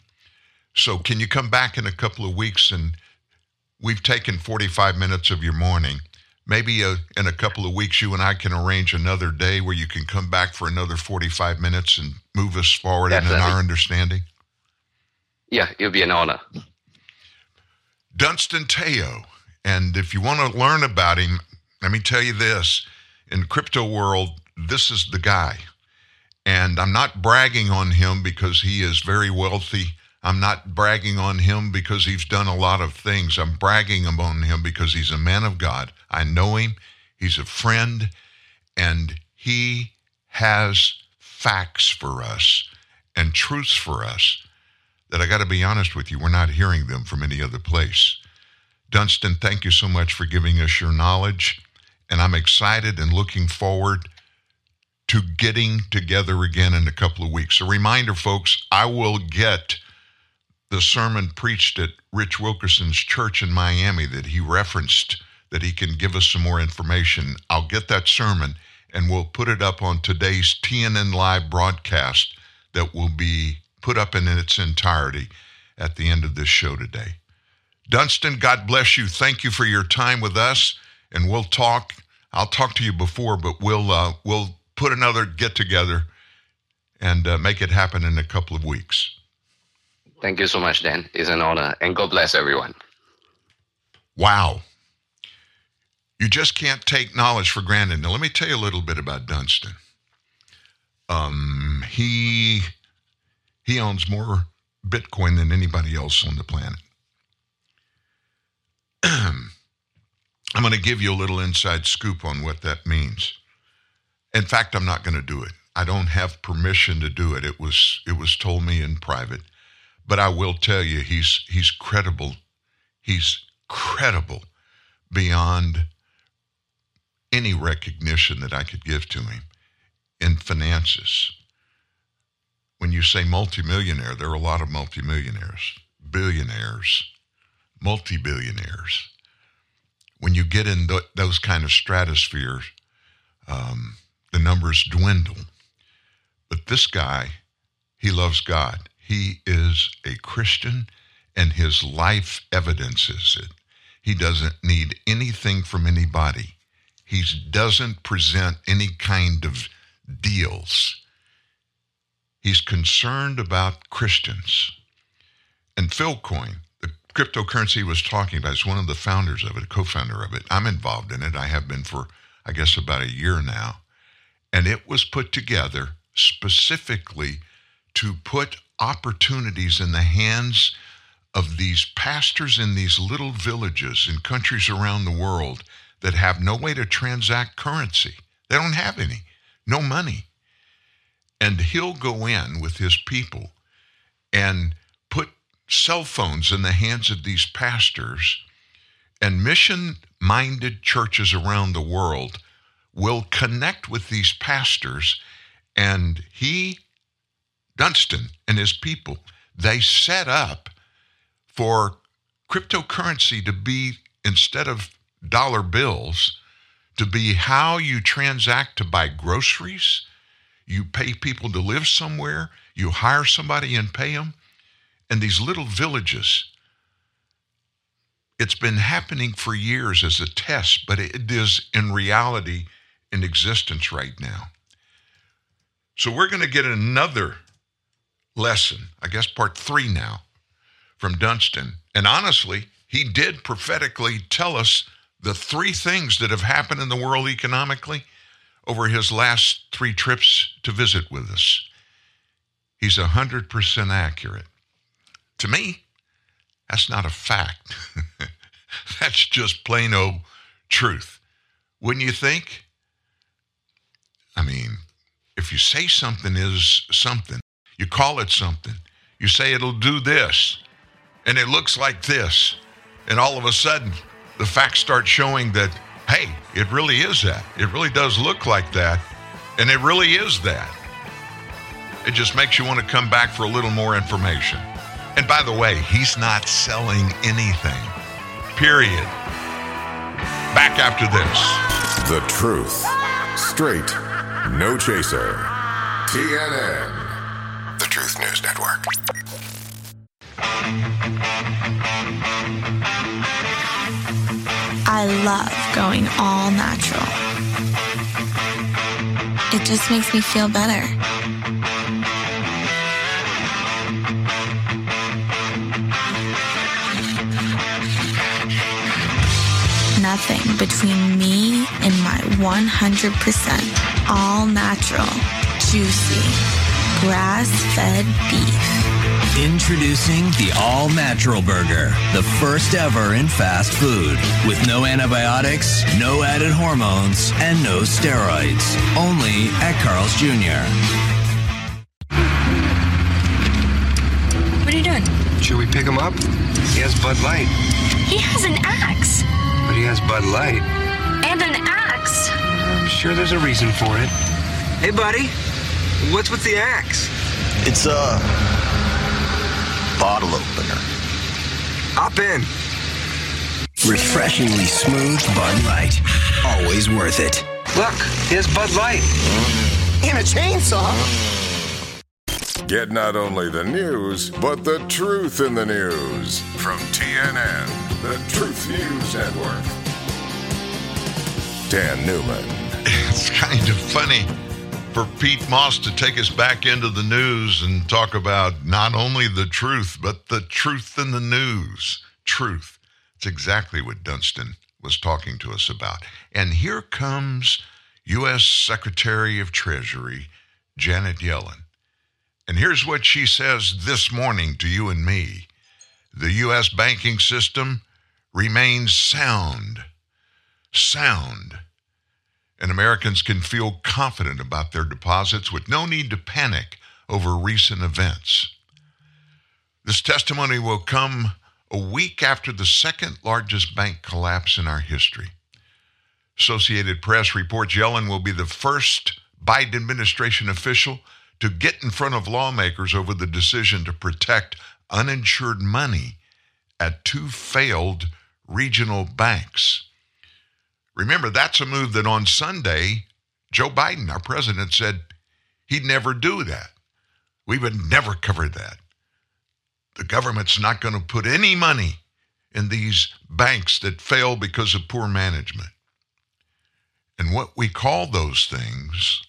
So, can you come back in a couple of weeks and we've taken 45 minutes of your morning? Maybe a, uh, in a couple of weeks, you and I can arrange another day where you can come back for another 45 minutes and move us forward in our understanding. Yeah, it would be an honor. Dunstan Teo. And if you want to learn about him, let me tell you this in crypto world, this is the guy. And I'm not bragging on him because he is very wealthy. I'm not bragging on him because he's done a lot of things. I'm bragging on him because he's a man of God. I know him. He's a friend. And he has facts for us and truths for us that I got to be honest with you, we're not hearing them from any other place. Dunstan, thank you so much for giving us your knowledge. And I'm excited and looking forward to getting together again in a couple of weeks. A reminder, folks, I will get the sermon preached at Rich Wilkerson's church in Miami that he referenced, that he can give us some more information. I'll get that sermon and we'll put it up on today's TNN Live broadcast that will be put up in its entirety at the end of this show today. Dunstan, God bless you. Thank you for your time with us, and we'll talk. I'll talk to you before, but we'll uh, we'll put another get together and uh, make it happen in a couple of weeks. Thank you so much, Dan. It's an honor, and God bless everyone. Wow. You just can't take knowledge for granted. Now, let me tell you a little bit about Dunstan. Um, he he owns more Bitcoin than anybody else on the planet. I'm going to give you a little inside scoop on what that means. In fact, I'm not going to do it. I don't have permission to do it. It was it was told me in private. But I will tell you he's he's credible. He's credible beyond any recognition that I could give to him in finances when you say multimillionaire, there are a lot of multimillionaires, billionaires, multi-billionaires. When you get in th- those kind of stratospheres, um, the numbers dwindle. But this guy, he loves God. He is a Christian, and his life evidences it. He doesn't need anything from anybody. He doesn't present any kind of deals. He's concerned about Christians. And Philcoin, the cryptocurrency he was talking about, is one of the founders of it, co founder of it. I'm involved in it. I have been for, I guess, about a year now. And it was put together specifically to put opportunities in the hands of these pastors in these little villages in countries around the world that have no way to transact currency. They don't have any, no money. And he'll go in with his people and put cell phones in the hands of these pastors, and mission minded churches around the world will connect with these pastors. And he, Dunstan, and his people, they set up for cryptocurrency to be, instead of dollar bills, to be how you transact to buy groceries you pay people to live somewhere, you hire somebody and pay them. And these little villages, it's been happening for years as a test, but it is in reality in existence right now. So we're going to get another lesson, I guess part three now, from Dunstan. And honestly, he did prophetically tell us the three things that have happened in the world economically over his last three trips to visit with us. He's 100% accurate. To me, that's not a fact. that's just plain old truth. Wouldn't you think? I mean, if you say something is something, you call it something, you say it'll do this, and it looks like this, and all of a sudden the facts start showing that hey, it really is that. It really does look like that. And it really is that. It just makes you want to come back for a little more information. And by the way, he's not selling anything. Period. Back after this. The truth. Straight. No chaser. TNN. The Truth News Network. I love going all natural. It just makes me feel better. Nothing between me and my 100% all natural, juicy, grass fed beef. Introducing the All Natural Burger, the first ever in fast food, with no antibiotics, no added hormones, and no steroids. Only at Carl's Jr. What are you doing? Should we pick him up? He has Bud Light. He has an axe. But he has Bud Light. And an axe. I'm sure there's a reason for it. Hey, buddy. What's with the axe? It's, a bottle opener. Hop in. Refreshingly smooth Bud Light. Always worth it. Look, here's Bud Light. And a chainsaw. Get not only the news, but the truth in the news. From TNN, the Truth News Network. Dan Newman. It's kind of funny for Pete Moss to take us back into the news and talk about not only the truth, but the truth in the news. Truth. It's exactly what Dunstan was talking to us about. And here comes U.S. Secretary of Treasury, Janet Yellen. And here's what she says this morning to you and me the U.S. banking system remains sound. Sound and Americans can feel confident about their deposits with no need to panic over recent events. This testimony will come a week after the second largest bank collapse in our history. Associated Press reports Yellen will be the first Biden administration official to get in front of lawmakers over the decision to protect uninsured money at two failed regional banks. Remember, that's a move that on Sunday, Joe Biden, our president, said he'd never do that. We would never cover that. The government's not going to put any money in these banks that fail because of poor management. And what we call those things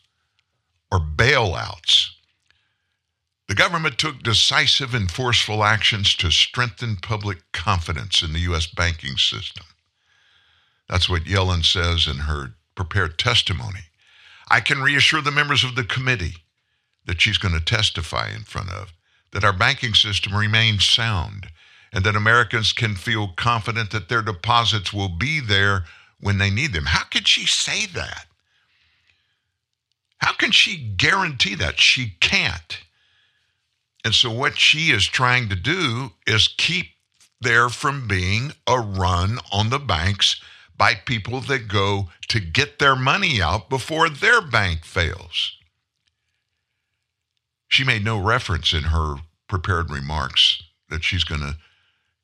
are bailouts. The government took decisive and forceful actions to strengthen public confidence in the U.S. banking system. That's what Yellen says in her prepared testimony. I can reassure the members of the committee that she's going to testify in front of that our banking system remains sound and that Americans can feel confident that their deposits will be there when they need them. How could she say that? How can she guarantee that? She can't. And so, what she is trying to do is keep there from being a run on the banks by people that go to get their money out before their bank fails. She made no reference in her prepared remarks that she's going to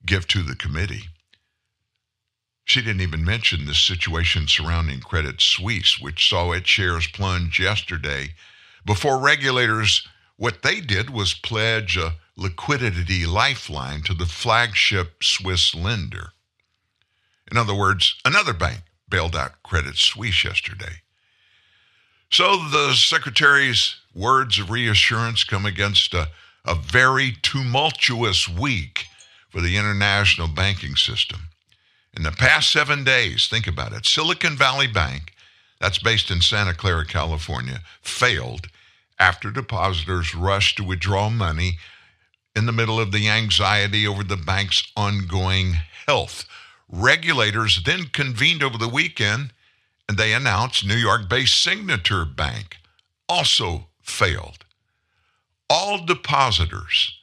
give to the committee. She didn't even mention the situation surrounding Credit Suisse, which saw its shares plunge yesterday before regulators, what they did was pledge a liquidity lifeline to the flagship Swiss lender. In other words, another bank bailed out Credit Suisse yesterday. So the secretary's words of reassurance come against a, a very tumultuous week for the international banking system. In the past seven days, think about it Silicon Valley Bank, that's based in Santa Clara, California, failed after depositors rushed to withdraw money in the middle of the anxiety over the bank's ongoing health. Regulators then convened over the weekend and they announced New York based Signature Bank also failed. All depositors,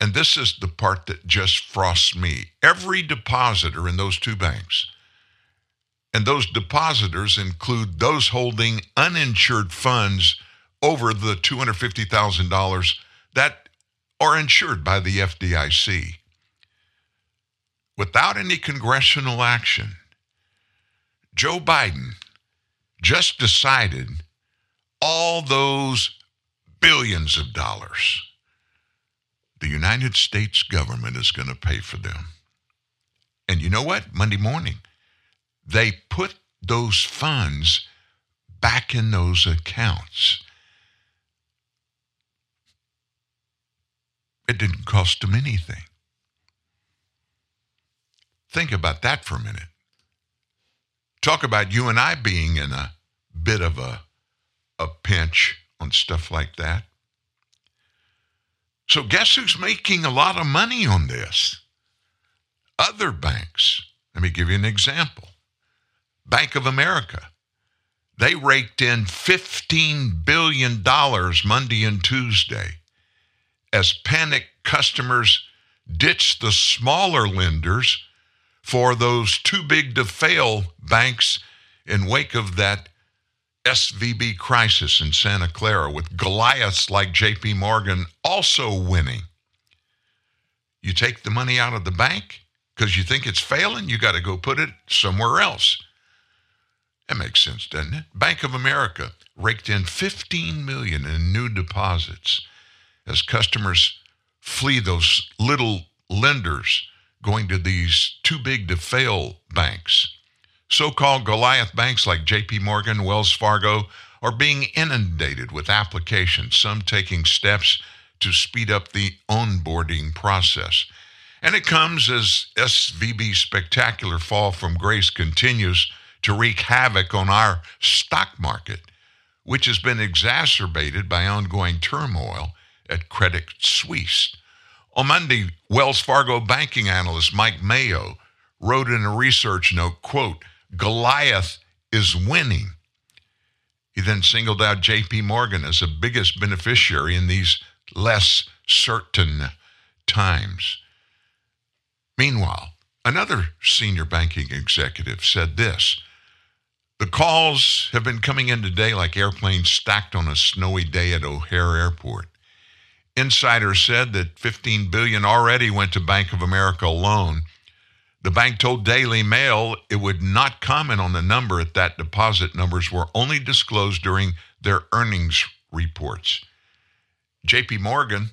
and this is the part that just frosts me every depositor in those two banks, and those depositors include those holding uninsured funds over the $250,000 that are insured by the FDIC. Without any congressional action, Joe Biden just decided all those billions of dollars the United States government is going to pay for them. And you know what? Monday morning, they put those funds back in those accounts. It didn't cost them anything. Think about that for a minute. Talk about you and I being in a bit of a, a pinch on stuff like that. So, guess who's making a lot of money on this? Other banks. Let me give you an example Bank of America. They raked in $15 billion Monday and Tuesday as panicked customers ditched the smaller lenders for those too big to fail banks in wake of that SVB crisis in Santa Clara, with Goliaths like JP Morgan also winning. You take the money out of the bank because you think it's failing, you got to go put it somewhere else. That makes sense, doesn't it? Bank of America raked in 15 million in new deposits as customers flee those little lenders going to these too big to fail banks. So called Goliath banks like JP Morgan, Wells Fargo are being inundated with applications, some taking steps to speed up the onboarding process. And it comes as SVB's spectacular fall from grace continues to wreak havoc on our stock market, which has been exacerbated by ongoing turmoil at Credit Suisse. On Monday, Wells Fargo banking analyst Mike Mayo wrote in a research note, quote, Goliath is winning. He then singled out JP Morgan as the biggest beneficiary in these less certain times. Meanwhile, another senior banking executive said this The calls have been coming in today like airplanes stacked on a snowy day at O'Hare Airport. Insiders said that 15 billion already went to Bank of America alone the bank told Daily Mail it would not comment on the number at that deposit numbers were only disclosed during their earnings reports. JP Morgan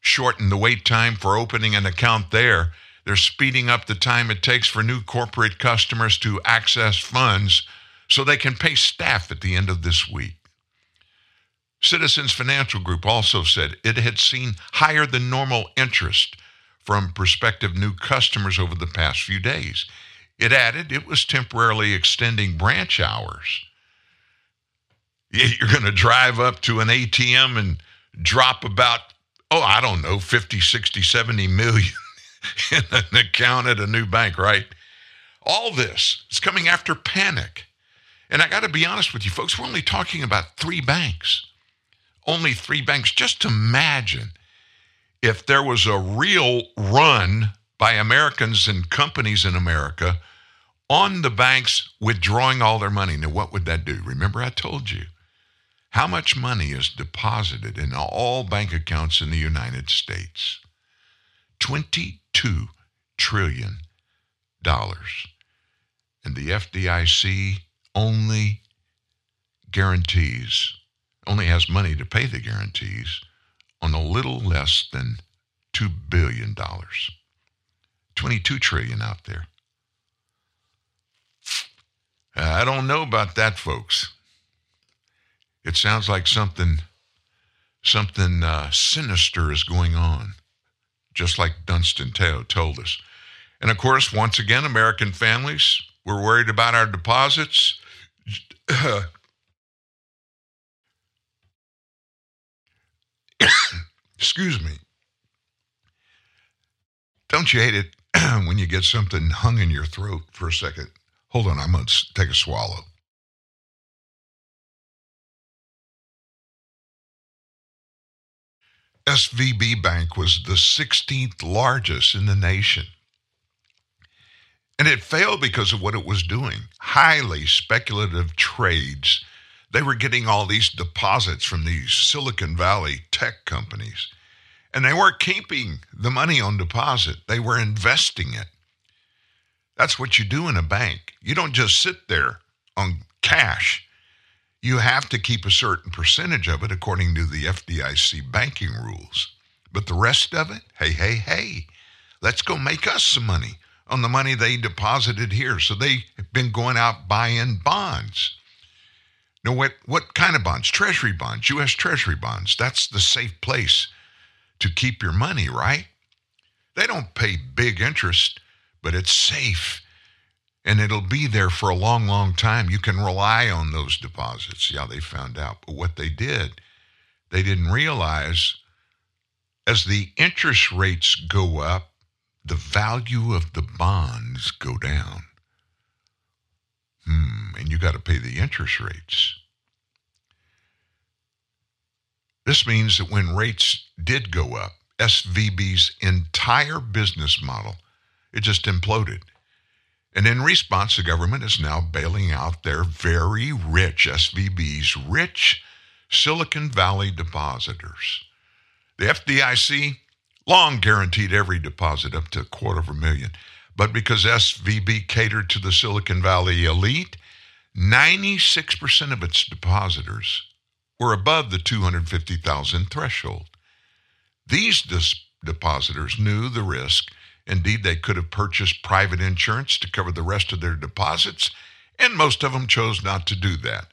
shortened the wait time for opening an account there. They're speeding up the time it takes for new corporate customers to access funds so they can pay staff at the end of this week. Citizens Financial Group also said it had seen higher than normal interest from prospective new customers over the past few days. It added it was temporarily extending branch hours. You're going to drive up to an ATM and drop about, oh, I don't know, 50, 60, 70 million in an account at a new bank, right? All this is coming after panic. And I got to be honest with you, folks, we're only talking about three banks. Only three banks. Just imagine if there was a real run by Americans and companies in America on the banks withdrawing all their money. Now, what would that do? Remember, I told you how much money is deposited in all bank accounts in the United States? $22 trillion. And the FDIC only guarantees, only has money to pay the guarantees on a little less than $2 billion. 22 trillion out there. I don't know about that, folks. It sounds like something something uh, sinister is going on, just like Dunstan Teo told us. And of course, once again, American families, we're worried about our deposits. Excuse me. Don't you hate it when you get something hung in your throat for a second? Hold on, I'm going to take a swallow. SVB Bank was the 16th largest in the nation. And it failed because of what it was doing highly speculative trades they were getting all these deposits from these Silicon Valley tech companies. And they weren't keeping the money on deposit, they were investing it. That's what you do in a bank. You don't just sit there on cash. You have to keep a certain percentage of it according to the FDIC banking rules. But the rest of it, hey, hey, hey, let's go make us some money on the money they deposited here. So they've been going out buying bonds. Now, what, what kind of bonds? Treasury bonds, U.S. Treasury bonds. That's the safe place to keep your money, right? They don't pay big interest, but it's safe and it'll be there for a long, long time. You can rely on those deposits. Yeah, they found out. But what they did, they didn't realize as the interest rates go up, the value of the bonds go down. Hmm, and you got to pay the interest rates. This means that when rates did go up, SVB's entire business model, it just imploded. And in response, the government is now bailing out their very rich SVB's rich Silicon Valley depositors. The FDIC long guaranteed every deposit up to a quarter of a million. But because SVB catered to the Silicon Valley elite, 96% of its depositors were above the 250,000 threshold. These dis- depositors knew the risk Indeed, they could have purchased private insurance to cover the rest of their deposits, and most of them chose not to do that.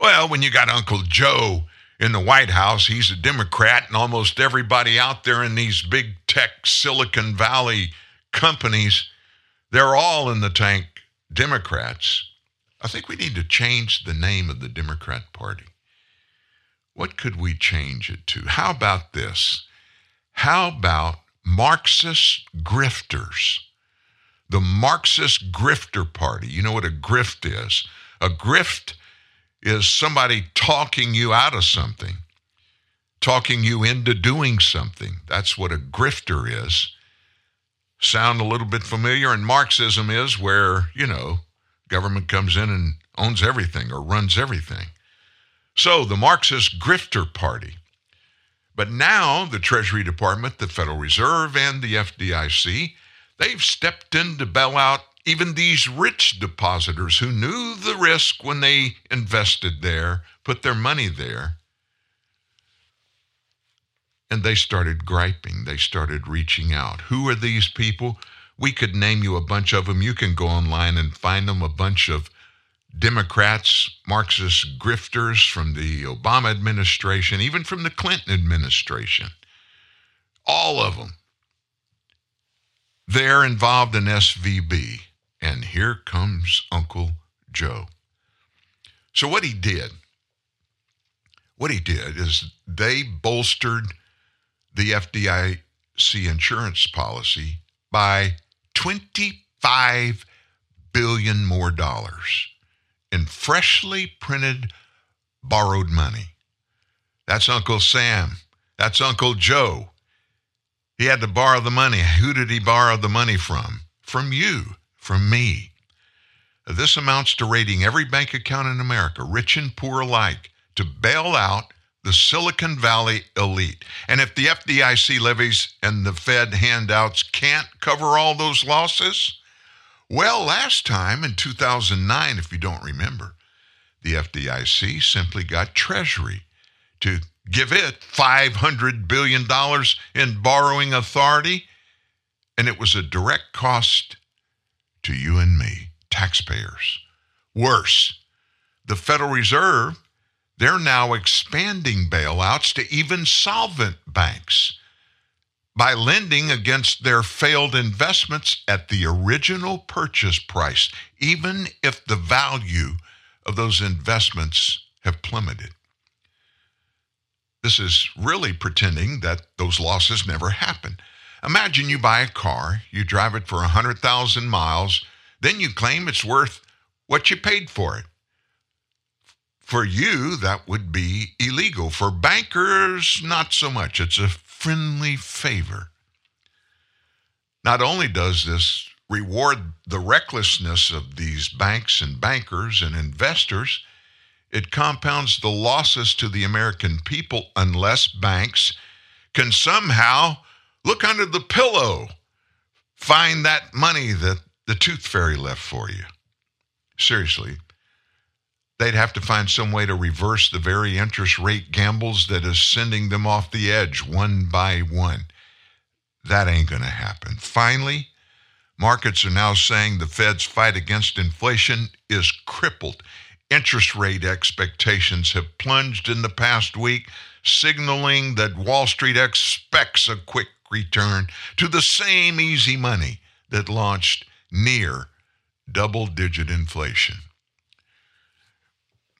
Well, when you got Uncle Joe in the White House, he's a Democrat, and almost everybody out there in these big tech Silicon Valley companies, they're all in the tank Democrats. I think we need to change the name of the Democrat Party. What could we change it to? How about this? How about Marxist grifters. The Marxist grifter party. You know what a grift is? A grift is somebody talking you out of something, talking you into doing something. That's what a grifter is. Sound a little bit familiar? And Marxism is where, you know, government comes in and owns everything or runs everything. So the Marxist grifter party but now the Treasury Department, the Federal Reserve, and the FDIC, they've stepped in to bail out even these rich depositors who knew the risk when they invested there, put their money there. And they started griping. They started reaching out. Who are these people? We could name you a bunch of them. You can go online and find them a bunch of Democrats, Marxist grifters from the Obama administration, even from the Clinton administration. All of them. They're involved in SVB. And here comes Uncle Joe. So, what he did, what he did is they bolstered the FDIC insurance policy by 25 billion more dollars in freshly printed borrowed money. That's Uncle Sam. That's Uncle Joe. He had to borrow the money. Who did he borrow the money from? From you, from me. This amounts to raiding every bank account in America, rich and poor alike, to bail out the Silicon Valley elite. And if the FDIC levies and the Fed handouts can't cover all those losses, well, last time in 2009, if you don't remember, the FDIC simply got Treasury to give it $500 billion in borrowing authority, and it was a direct cost to you and me, taxpayers. Worse, the Federal Reserve, they're now expanding bailouts to even solvent banks by lending against their failed investments at the original purchase price, even if the value of those investments have plummeted. This is really pretending that those losses never happened. Imagine you buy a car, you drive it for 100,000 miles, then you claim it's worth what you paid for it. For you, that would be illegal. For bankers, not so much. It's a friendly favor. Not only does this reward the recklessness of these banks and bankers and investors, it compounds the losses to the American people unless banks can somehow look under the pillow, find that money that the tooth fairy left for you. Seriously, they'd have to find some way to reverse the very interest rate gambles that is sending them off the edge one by one. That ain't going to happen. Finally, markets are now saying the Fed's fight against inflation is crippled. Interest rate expectations have plunged in the past week, signaling that Wall Street expects a quick return to the same easy money that launched near double digit inflation.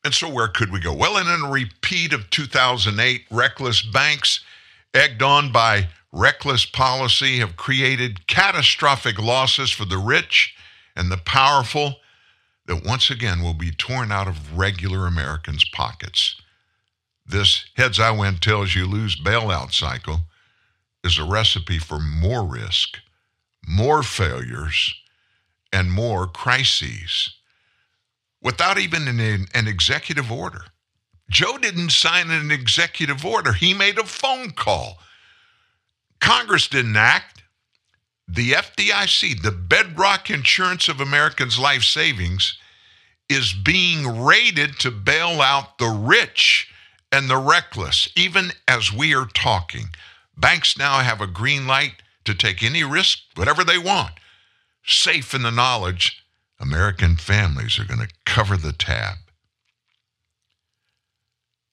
And so, where could we go? Well, in a repeat of 2008, reckless banks, egged on by reckless policy, have created catastrophic losses for the rich and the powerful that once again will be torn out of regular Americans' pockets. This heads I win, tells you lose bailout cycle is a recipe for more risk, more failures, and more crises without even an, an executive order. Joe didn't sign an executive order, he made a phone call. Congress didn't act. The FDIC, the bedrock insurance of Americans' life savings, is being raided to bail out the rich and the reckless, even as we are talking. Banks now have a green light to take any risk, whatever they want, safe in the knowledge American families are going to cover the tab.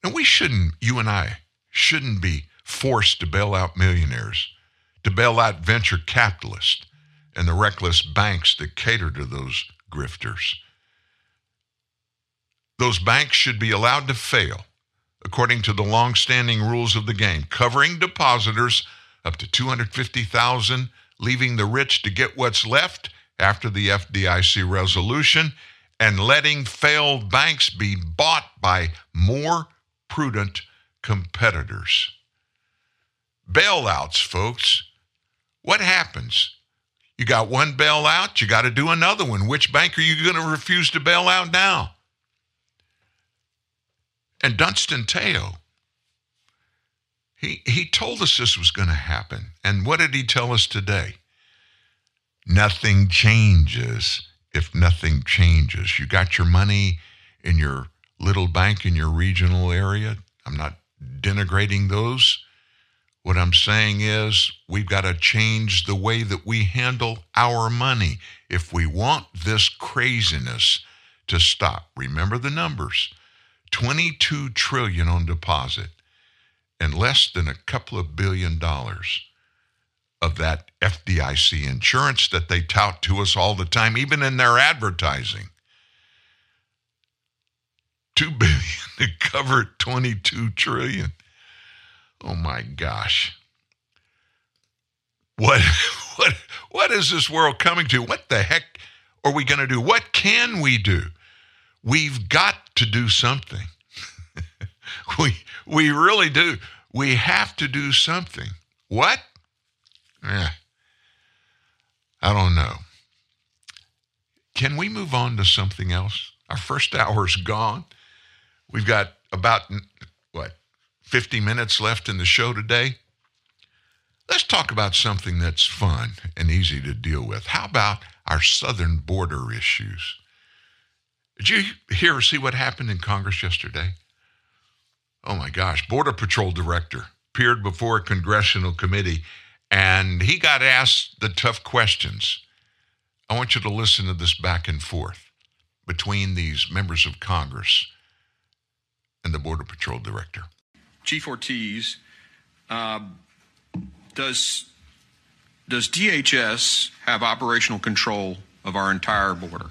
And we shouldn't, you and I, shouldn't be forced to bail out millionaires, to bail out venture capitalists and the reckless banks that cater to those grifters. Those banks should be allowed to fail according to the long-standing rules of the game, covering depositors up to 250,000, leaving the rich to get what's left after the FDIC resolution and letting failed banks be bought by more prudent competitors. Bailouts, folks. What happens? You got one bailout, you got to do another one. Which bank are you going to refuse to bail out now? And Dunstan Teo, he, he told us this was going to happen. And what did he tell us today? Nothing changes if nothing changes. You got your money in your little bank in your regional area. I'm not denigrating those. What I'm saying is we've got to change the way that we handle our money if we want this craziness to stop. Remember the numbers. 22 trillion on deposit and less than a couple of billion dollars that FDIC insurance that they tout to us all the time, even in their advertising. Two billion to cover 22 trillion. Oh my gosh. What what what is this world coming to? What the heck are we going to do? What can we do? We've got to do something. we we really do. We have to do something. What? Eh, I don't know. Can we move on to something else? Our first hour's gone. We've got about, what, 50 minutes left in the show today. Let's talk about something that's fun and easy to deal with. How about our southern border issues? Did you hear or see what happened in Congress yesterday? Oh my gosh, Border Patrol Director appeared before a congressional committee and he got asked the tough questions. I want you to listen to this back and forth between these members of Congress and the Border Patrol director. Chief Ortiz, uh, does does DHS have operational control of our entire border?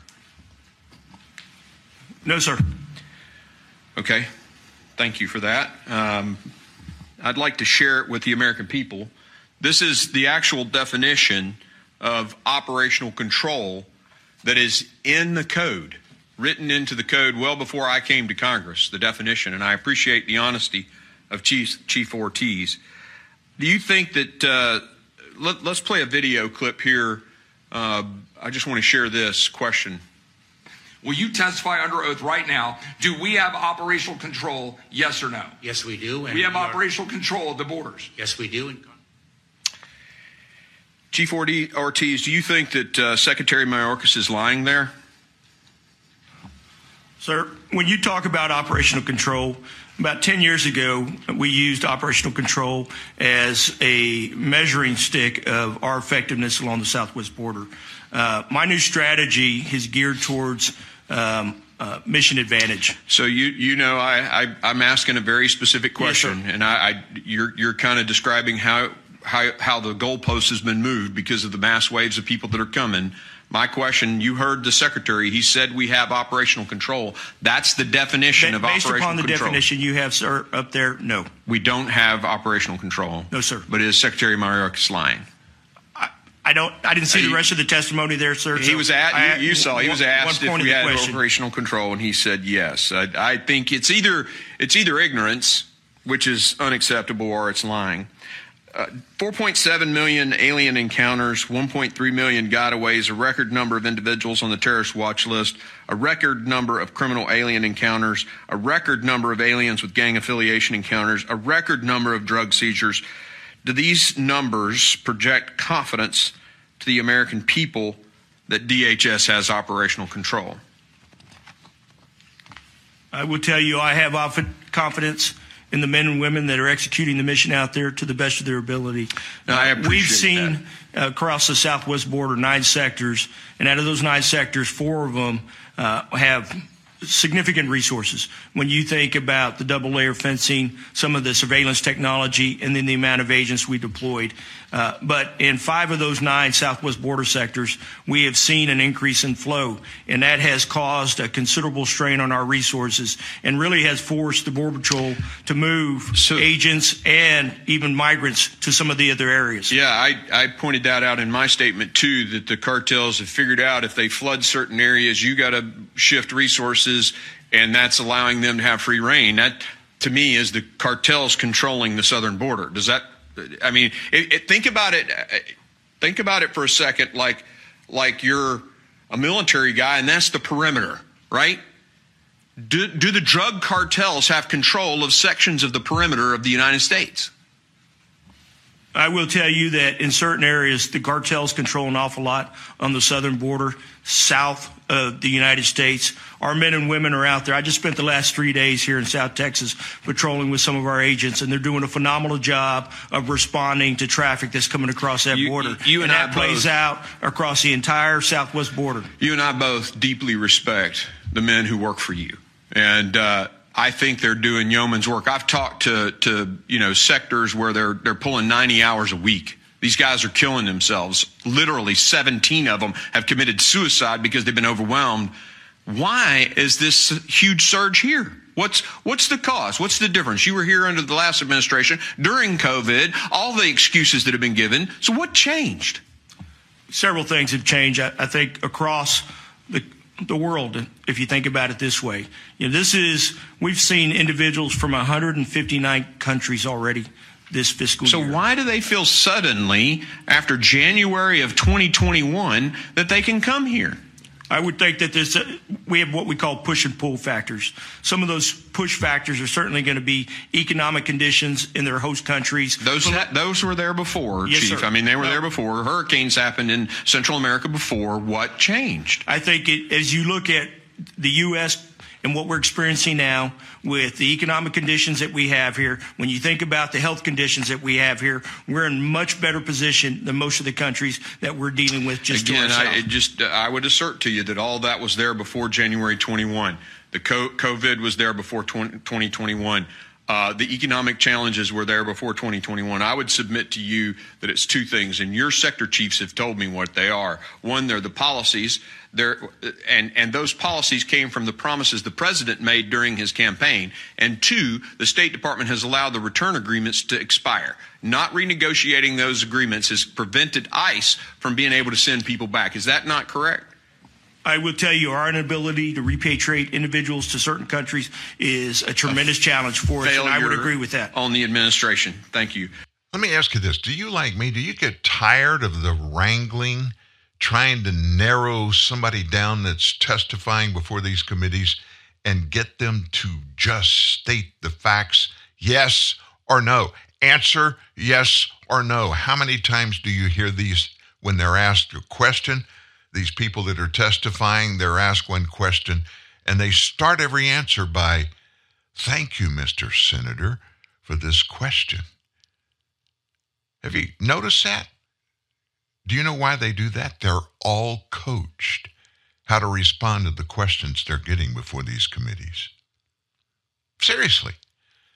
No, sir. Okay, thank you for that. Um, I'd like to share it with the American people this is the actual definition of operational control that is in the code, written into the code well before I came to Congress, the definition. And I appreciate the honesty of Chief, Chief Ortiz. Do you think that, uh, let, us play a video clip here. Uh, I just want to share this question. Will you testify under oath right now? Do we have operational control? Yes or no? Yes, we do. we have we operational control of the borders. Yes, we do. Chief Ortiz, do you think that uh, Secretary Mayorkas is lying there? Sir, when you talk about operational control, about 10 years ago, we used operational control as a measuring stick of our effectiveness along the southwest border. Uh, my new strategy is geared towards um, uh, mission advantage. So you you know I, I am asking a very specific question, yes, and I, I you're you're kind of describing how how how the goalpost has been moved because of the mass waves of people that are coming. My question, you heard the secretary. He said we have operational control. That's the definition ba- of operational control. Based upon the control. definition you have, sir, up there, no. We don't have operational control. No, sir. But is Secretary Mayorkas lying? I don't. I didn't see the rest of the testimony there, sir. He so was at. You, you saw. He was asked if we had question. operational control, and he said yes. I, I think it's either it's either ignorance, which is unacceptable, or it's lying. Uh, 4.7 million alien encounters, 1.3 million gotaways, a record number of individuals on the terrorist watch list, a record number of criminal alien encounters, a record number of aliens with gang affiliation encounters, a record number of drug seizures. Do these numbers project confidence to the American people that DHS has operational control? I will tell you, I have confidence in the men and women that are executing the mission out there to the best of their ability. Now, I appreciate We've seen uh, across the southwest border nine sectors, and out of those nine sectors, four of them uh, have significant resources. When you think about the double layer fencing, some of the surveillance technology, and then the amount of agents we deployed. Uh, but in five of those nine southwest border sectors, we have seen an increase in flow, and that has caused a considerable strain on our resources and really has forced the Border Patrol to move agents and even migrants to some of the other areas. Yeah, I, I pointed that out in my statement too, that the cartels have figured out if they flood certain areas, you got to shift resources, and that's allowing them to have free rein. That, to me, is the cartels controlling the southern border. Does that I mean, it, it, think about it. Uh, think about it for a second, like like you're a military guy, and that's the perimeter, right? Do, do the drug cartels have control of sections of the perimeter of the United States? I will tell you that in certain areas, the cartels control an awful lot on the southern border, south of the United States. Our men and women are out there. I just spent the last three days here in South Texas patrolling with some of our agents, and they're doing a phenomenal job of responding to traffic that's coming across that you, border. You and, and that I plays both, out across the entire southwest border. You and I both deeply respect the men who work for you. And, uh, I think they're doing yeoman's work. I've talked to, to you know sectors where they're they're pulling 90 hours a week. These guys are killing themselves. Literally 17 of them have committed suicide because they've been overwhelmed. Why is this huge surge here? What's what's the cause? What's the difference? You were here under the last administration during COVID, all the excuses that have been given. So what changed? Several things have changed. I, I think across the the world, if you think about it this way. You know, this is, we've seen individuals from 159 countries already this fiscal so year. So why do they feel suddenly, after January of 2021, that they can come here? I would think that this, uh, we have what we call push and pull factors. Some of those push factors are certainly going to be economic conditions in their host countries. Those ha- those were there before, yes, Chief. Sir. I mean, they were no. there before. Hurricanes happened in Central America before. What changed? I think it, as you look at the U.S and what we're experiencing now with the economic conditions that we have here, when you think about the health conditions that we have here, we're in much better position than most of the countries that we're dealing with just Again, I just I would assert to you that all that was there before January 21. The COVID was there before 2021. Uh, the economic challenges were there before 2021. I would submit to you that it's two things, and your sector chiefs have told me what they are. One, they're the policies, they're, and, and those policies came from the promises the president made during his campaign. And two, the State Department has allowed the return agreements to expire. Not renegotiating those agreements has prevented ICE from being able to send people back. Is that not correct? I will tell you, our inability to repatriate individuals to certain countries is a tremendous a challenge for us, and I would agree with that. On the administration. Thank you. Let me ask you this. Do you, like me, do you get tired of the wrangling trying to narrow somebody down that's testifying before these committees and get them to just state the facts yes or no. Answer yes or no. How many times do you hear these when they're asked a question? These people that are testifying, they're asked one question and they start every answer by, Thank you, Mr. Senator, for this question. Have you noticed that? Do you know why they do that? They're all coached how to respond to the questions they're getting before these committees. Seriously,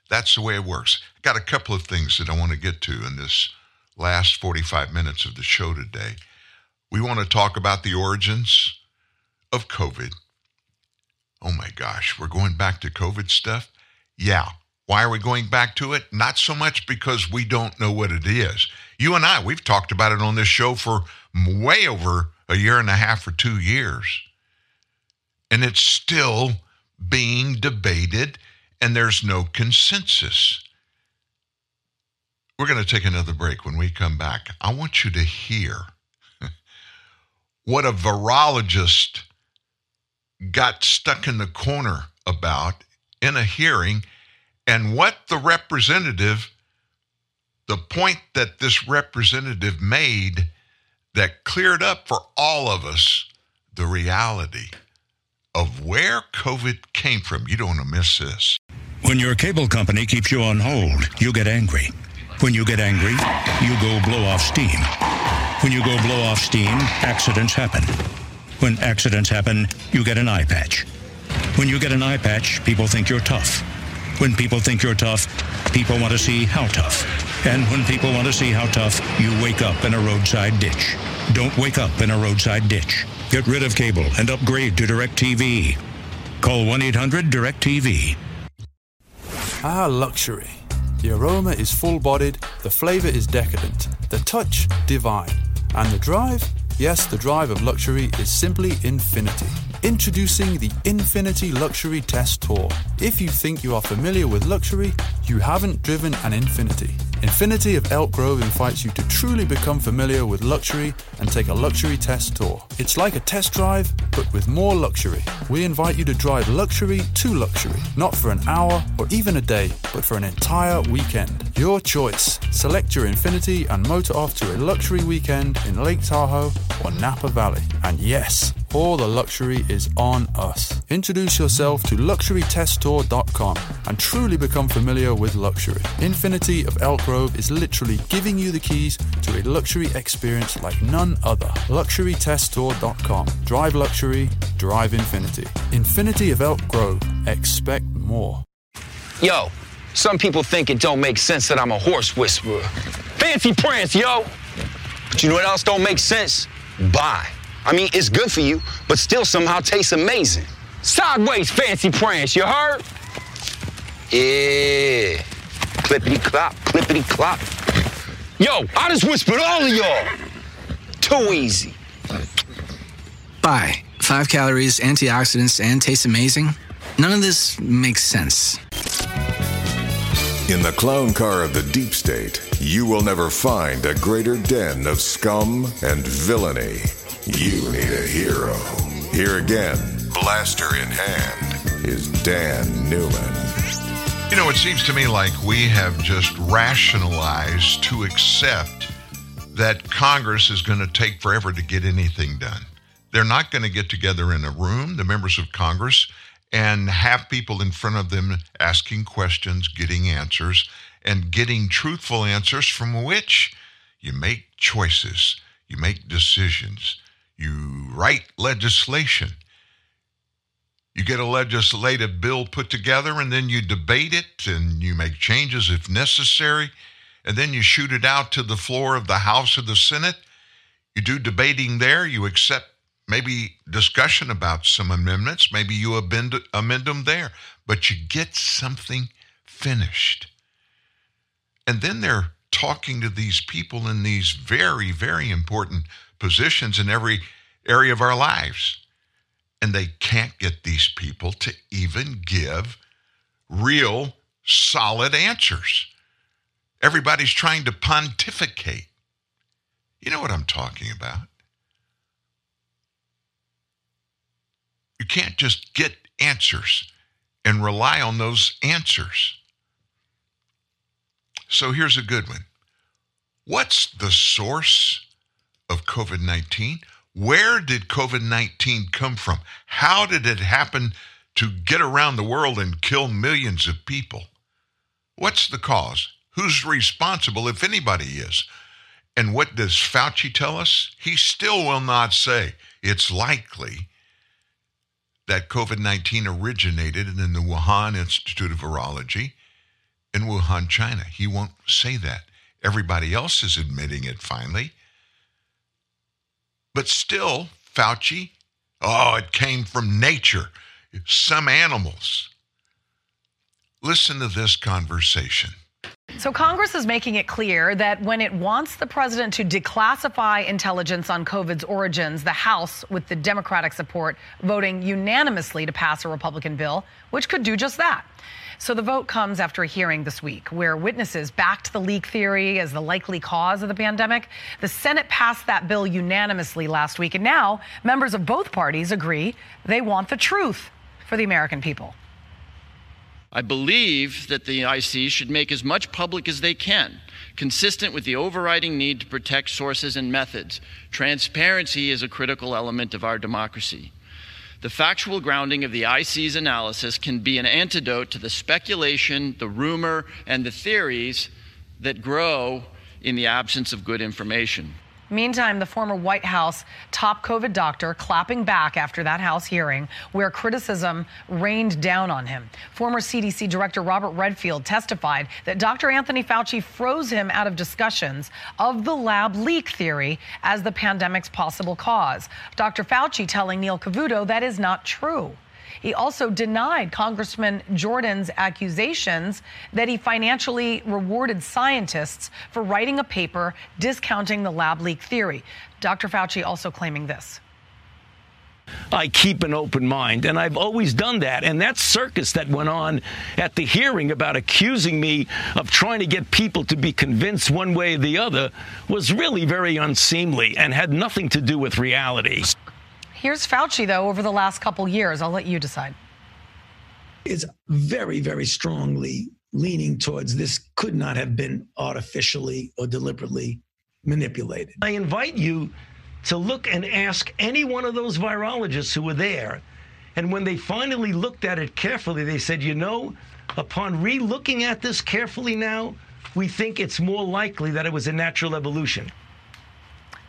that's the way it works. I got a couple of things that I want to get to in this last 45 minutes of the show today. We want to talk about the origins of COVID. Oh my gosh, we're going back to COVID stuff? Yeah. Why are we going back to it? Not so much because we don't know what it is. You and I, we've talked about it on this show for way over a year and a half or two years. And it's still being debated, and there's no consensus. We're going to take another break. When we come back, I want you to hear what a virologist got stuck in the corner about in a hearing and what the representative, the point that this representative made that cleared up for all of us the reality of where COVID came from. You don't want to miss this. When your cable company keeps you on hold, you get angry. When you get angry, you go blow off steam. When you go blow off steam, accidents happen. When accidents happen, you get an eye patch. When you get an eye patch, people think you're tough. When people think you're tough, people want to see how tough. And when people want to see how tough, you wake up in a roadside ditch. Don't wake up in a roadside ditch. Get rid of cable and upgrade to DirecTV. Call 1 800 DirecTV. Ah, luxury. The aroma is full bodied, the flavor is decadent, the touch divine, and the drive Yes, the drive of luxury is simply infinity. Introducing the Infiniti Luxury Test Tour. If you think you are familiar with luxury, you haven't driven an Infiniti. Infiniti of Elk Grove invites you to truly become familiar with luxury and take a luxury test tour. It's like a test drive, but with more luxury. We invite you to drive luxury to luxury, not for an hour or even a day, but for an entire weekend. Your choice. Select your Infiniti and motor off to a luxury weekend in Lake Tahoe or Napa Valley. And yes, all the luxury is on us. Introduce yourself to luxurytesttour.com and truly become familiar with luxury. Infiniti of Elk Grove is literally giving you the keys to a luxury experience like none other. Luxurytesttour.com. Drive luxury, drive infinity. Infiniti of Elk Grove. Expect more. Yo, some people think it don't make sense that I'm a horse whisperer. Fancy prance, yo! But you know what else don't make sense? Bye. I mean, it's good for you, but still somehow tastes amazing. Sideways fancy prance, you heard? Yeah. Clippity clop, clippity clop. Yo, I just whispered all of y'all. Too easy. Bye. Five calories, antioxidants, and tastes amazing. None of this makes sense. In the clown car of the deep state, you will never find a greater den of scum and villainy. You need a hero. Here again, blaster in hand, is Dan Newman. You know, it seems to me like we have just rationalized to accept that Congress is going to take forever to get anything done. They're not going to get together in a room, the members of Congress, and have people in front of them asking questions, getting answers, and getting truthful answers from which you make choices, you make decisions you write legislation. You get a legislative bill put together and then you debate it and you make changes if necessary. And then you shoot it out to the floor of the House or the Senate. You do debating there. You accept maybe discussion about some amendments. Maybe you amend, amend them there. But you get something finished. And then they're talking to these people in these very, very important positions in every area of our lives. And they can't get these people to even give real, solid answers. Everybody's trying to pontificate. You know what I'm talking about. Can't just get answers and rely on those answers. So here's a good one. What's the source of COVID 19? Where did COVID 19 come from? How did it happen to get around the world and kill millions of people? What's the cause? Who's responsible, if anybody is? And what does Fauci tell us? He still will not say. It's likely that COVID 19 originated in the Wuhan Institute of Virology in Wuhan, China. He won't say that. Everybody else is admitting it finally. But still, Fauci, oh, it came from nature, some animals. Listen to this conversation. So, Congress is making it clear that when it wants the president to declassify intelligence on COVID's origins, the House, with the Democratic support, voting unanimously to pass a Republican bill, which could do just that. So the vote comes after a hearing this week where witnesses backed the leak theory as the likely cause of the pandemic. The Senate passed that bill unanimously last week, and now members of both parties agree they want the truth for the American people. I believe that the IC should make as much public as they can, consistent with the overriding need to protect sources and methods. Transparency is a critical element of our democracy. The factual grounding of the IC's analysis can be an antidote to the speculation, the rumor, and the theories that grow in the absence of good information. Meantime, the former White House top COVID doctor clapping back after that House hearing where criticism rained down on him. Former CDC Director Robert Redfield testified that Dr. Anthony Fauci froze him out of discussions of the lab leak theory as the pandemic's possible cause. Dr. Fauci telling Neil Cavuto that is not true. He also denied Congressman Jordan's accusations that he financially rewarded scientists for writing a paper discounting the lab leak theory. Dr. Fauci also claiming this. I keep an open mind, and I've always done that. And that circus that went on at the hearing about accusing me of trying to get people to be convinced one way or the other was really very unseemly and had nothing to do with reality. Here's Fauci, though, over the last couple years. I'll let you decide. Is very, very strongly leaning towards this could not have been artificially or deliberately manipulated. I invite you to look and ask any one of those virologists who were there. And when they finally looked at it carefully, they said, you know, upon re looking at this carefully now, we think it's more likely that it was a natural evolution.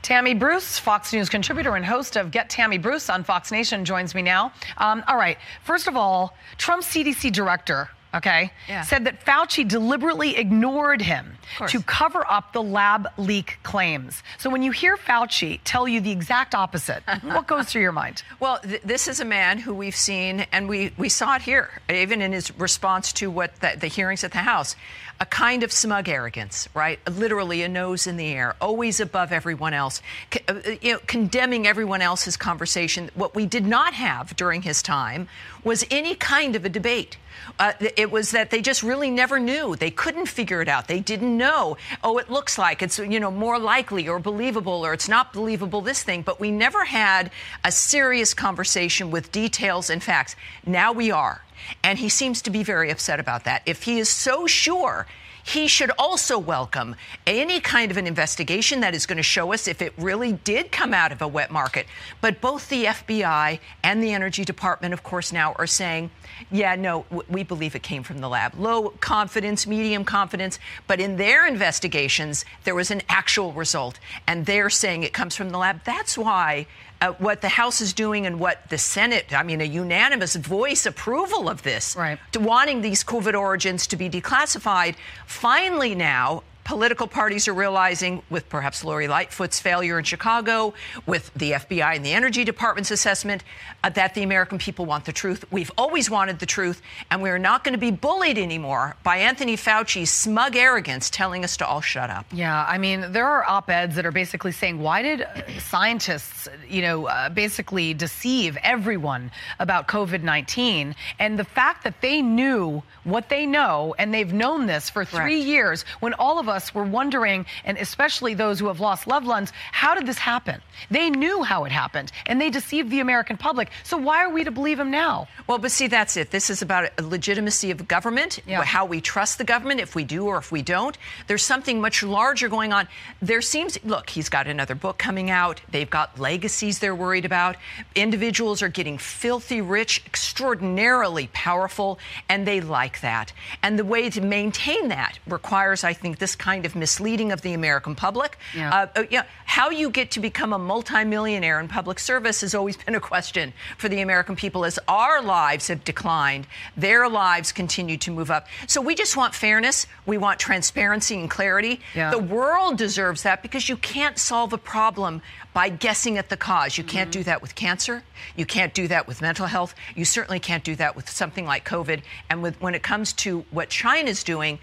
Tammy Bruce, Fox News contributor and host of Get Tammy Bruce on Fox Nation, joins me now. Um, all right. First of all, Trump's CDC director, okay, yeah. said that Fauci deliberately ignored him to cover up the lab leak claims. So when you hear Fauci tell you the exact opposite, what goes through your mind? Well, th- this is a man who we've seen, and we, we saw it here, even in his response to what the, the hearings at the House a kind of smug arrogance, right? Literally a nose in the air, always above everyone else, uh, you know, condemning everyone else's conversation. What we did not have during his time was any kind of a debate. Uh, it was that they just really never knew. They couldn't figure it out. They didn't know. Oh, it looks like it's you know more likely or believable, or it's not believable. This thing, but we never had a serious conversation with details and facts. Now we are. And he seems to be very upset about that. If he is so sure he should also welcome any kind of an investigation that is going to show us if it really did come out of a wet market. But both the FBI and the Energy Department, of course, now are saying, yeah, no, we believe it came from the lab. Low confidence, medium confidence. But in their investigations, there was an actual result. And they're saying it comes from the lab. That's why uh, what the House is doing and what the Senate, I mean, a unanimous voice approval of this, right. to wanting these COVID origins to be declassified. Finally, now, political parties are realizing, with perhaps Lori Lightfoot's failure in Chicago, with the FBI and the Energy Department's assessment, uh, that the American people want the truth. We've always wanted the truth, and we're not going to be bullied anymore by Anthony Fauci's smug arrogance telling us to all shut up. Yeah, I mean, there are op eds that are basically saying, why did scientists, you know, uh, basically deceive everyone about COVID 19? And the fact that they knew what they know, and they've known this for three Correct. years when all of us us were wondering, and especially those who have lost loved ones, how did this happen? They knew how it happened, and they deceived the American public. So why are we to believe them now? Well, but see, that's it. This is about legitimacy of government, yeah. how we trust the government, if we do or if we don't. There's something much larger going on. There seems, look, he's got another book coming out. They've got legacies they're worried about. Individuals are getting filthy rich, extraordinarily powerful, and they like that. And the way to maintain that requires, I think, this kind of misleading of the American public. Yeah. Uh, you know, how you get to become a multimillionaire in public service has always been a question for the American people as our lives have declined. Their lives continue to move up. So we just want fairness. We want transparency and clarity. Yeah. The world deserves that because you can't solve a problem by guessing at the cause. You can't mm-hmm. do that with cancer. You can't do that with mental health. You certainly can't do that with something like COVID. And with, when it comes to what China's doing,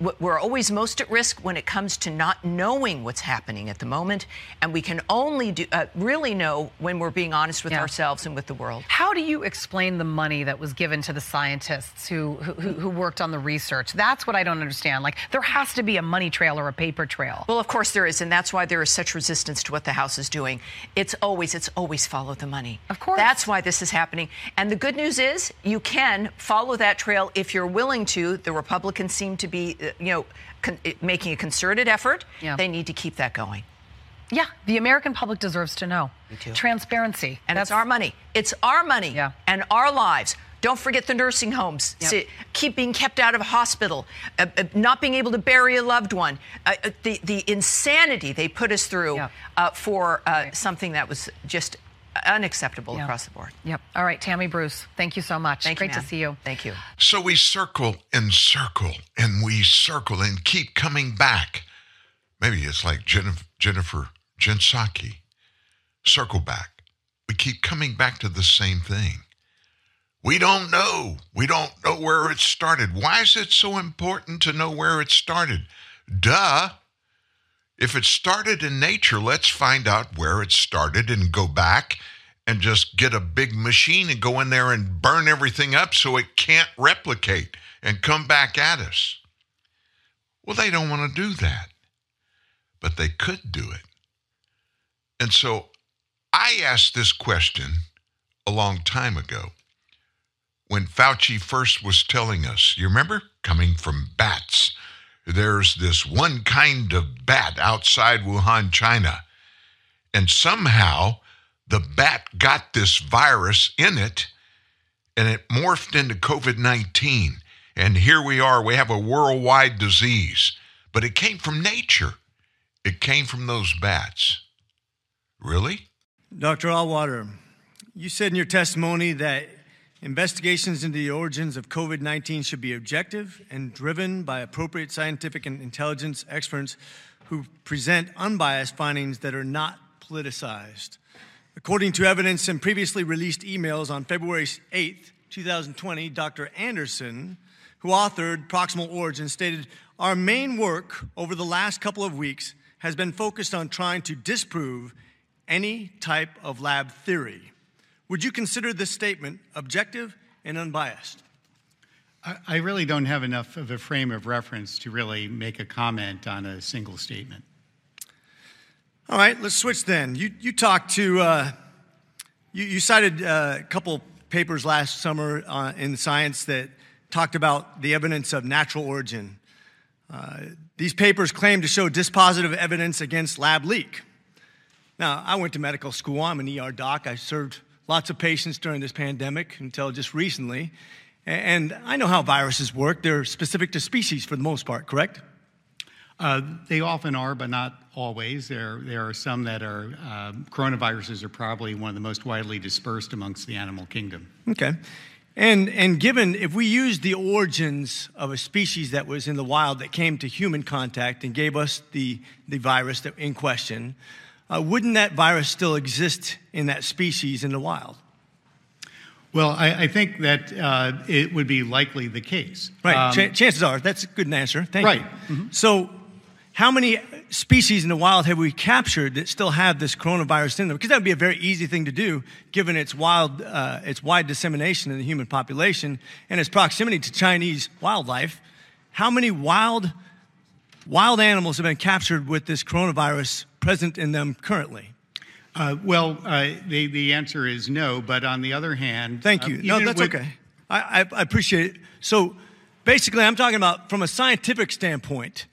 we're always most at risk when it comes to not knowing what's happening at the moment, and we can only do, uh, really know when we're being honest with yeah. ourselves and with the world. How do you explain the money that was given to the scientists who, who, who worked on the research? That's what I don't understand. Like there has to be a money trail or a paper trail. Well, of course there is, and that's why there is such resistance to what the House is doing. It's always it's always follow the money. Of course. That's why this is happening. And the good news is you can follow that trail if you're willing to. The Republicans seem to be uh, you know, con- making a concerted effort. Yeah. They need to keep that going. Yeah, the American public deserves to know. Me too. Transparency. And That's, it's our money. It's our money yeah. and our lives. Don't forget the nursing homes. Yep. See, keep being kept out of a hospital, uh, uh, not being able to bury a loved one. Uh, uh the the insanity they put us through yep. Uh, for uh, right. something that was just unacceptable yep. across the board. Yep. All right, Tammy Bruce, thank you so much. Thank Great you, to see you. Thank you. So we circle and circle and we circle and keep coming back. Maybe it's like Jennifer, Jennifer Gensaki. Circle back. We keep coming back to the same thing. We don't know. We don't know where it started. Why is it so important to know where it started? Duh. If it started in nature, let's find out where it started and go back and just get a big machine and go in there and burn everything up so it can't replicate and come back at us. Well, they don't want to do that, but they could do it. And so I asked this question a long time ago when Fauci first was telling us, you remember, coming from bats there's this one kind of bat outside Wuhan, China. And somehow the bat got this virus in it and it morphed into COVID 19. And here we are, we have a worldwide disease. But it came from nature, it came from those bats. Really? Dr. Allwater, you said in your testimony that Investigations into the origins of COVID 19 should be objective and driven by appropriate scientific and intelligence experts who present unbiased findings that are not politicized. According to evidence in previously released emails on February 8, 2020, Dr. Andersen, who authored Proximal Origin, stated Our main work over the last couple of weeks has been focused on trying to disprove any type of lab theory. Would you consider this statement objective and unbiased? I really don't have enough of a frame of reference to really make a comment on a single statement. All right, let's switch then. You, you talked to, uh, you, you, cited uh, a couple papers last summer uh, in science that talked about the evidence of natural origin. Uh, these papers claim to show dispositive evidence against lab leak. Now, I went to medical school. I'm an ER doc. I served lots of patients during this pandemic until just recently. And I know how viruses work. They're specific to species for the most part, correct? Uh, they often are, but not always. There, there are some that are, uh, coronaviruses are probably one of the most widely dispersed amongst the animal kingdom. Okay. And, and given, if we use the origins of a species that was in the wild that came to human contact and gave us the, the virus that, in question, uh, wouldn't that virus still exist in that species in the wild? Well, I, I think that uh, it would be likely the case. Right. Um, Ch- chances are that's a good answer. Thank right. you. Mm-hmm. So, how many species in the wild have we captured that still have this coronavirus in them? Because that would be a very easy thing to do, given its wild, uh, its wide dissemination in the human population and its proximity to Chinese wildlife. How many wild wild animals have been captured with this coronavirus present in them currently? Uh, well, uh, the, the answer is no. But on the other hand, thank you. no, that's with, okay. I, I, I, appreciate it. So basically, I'm talking about from a scientific standpoint.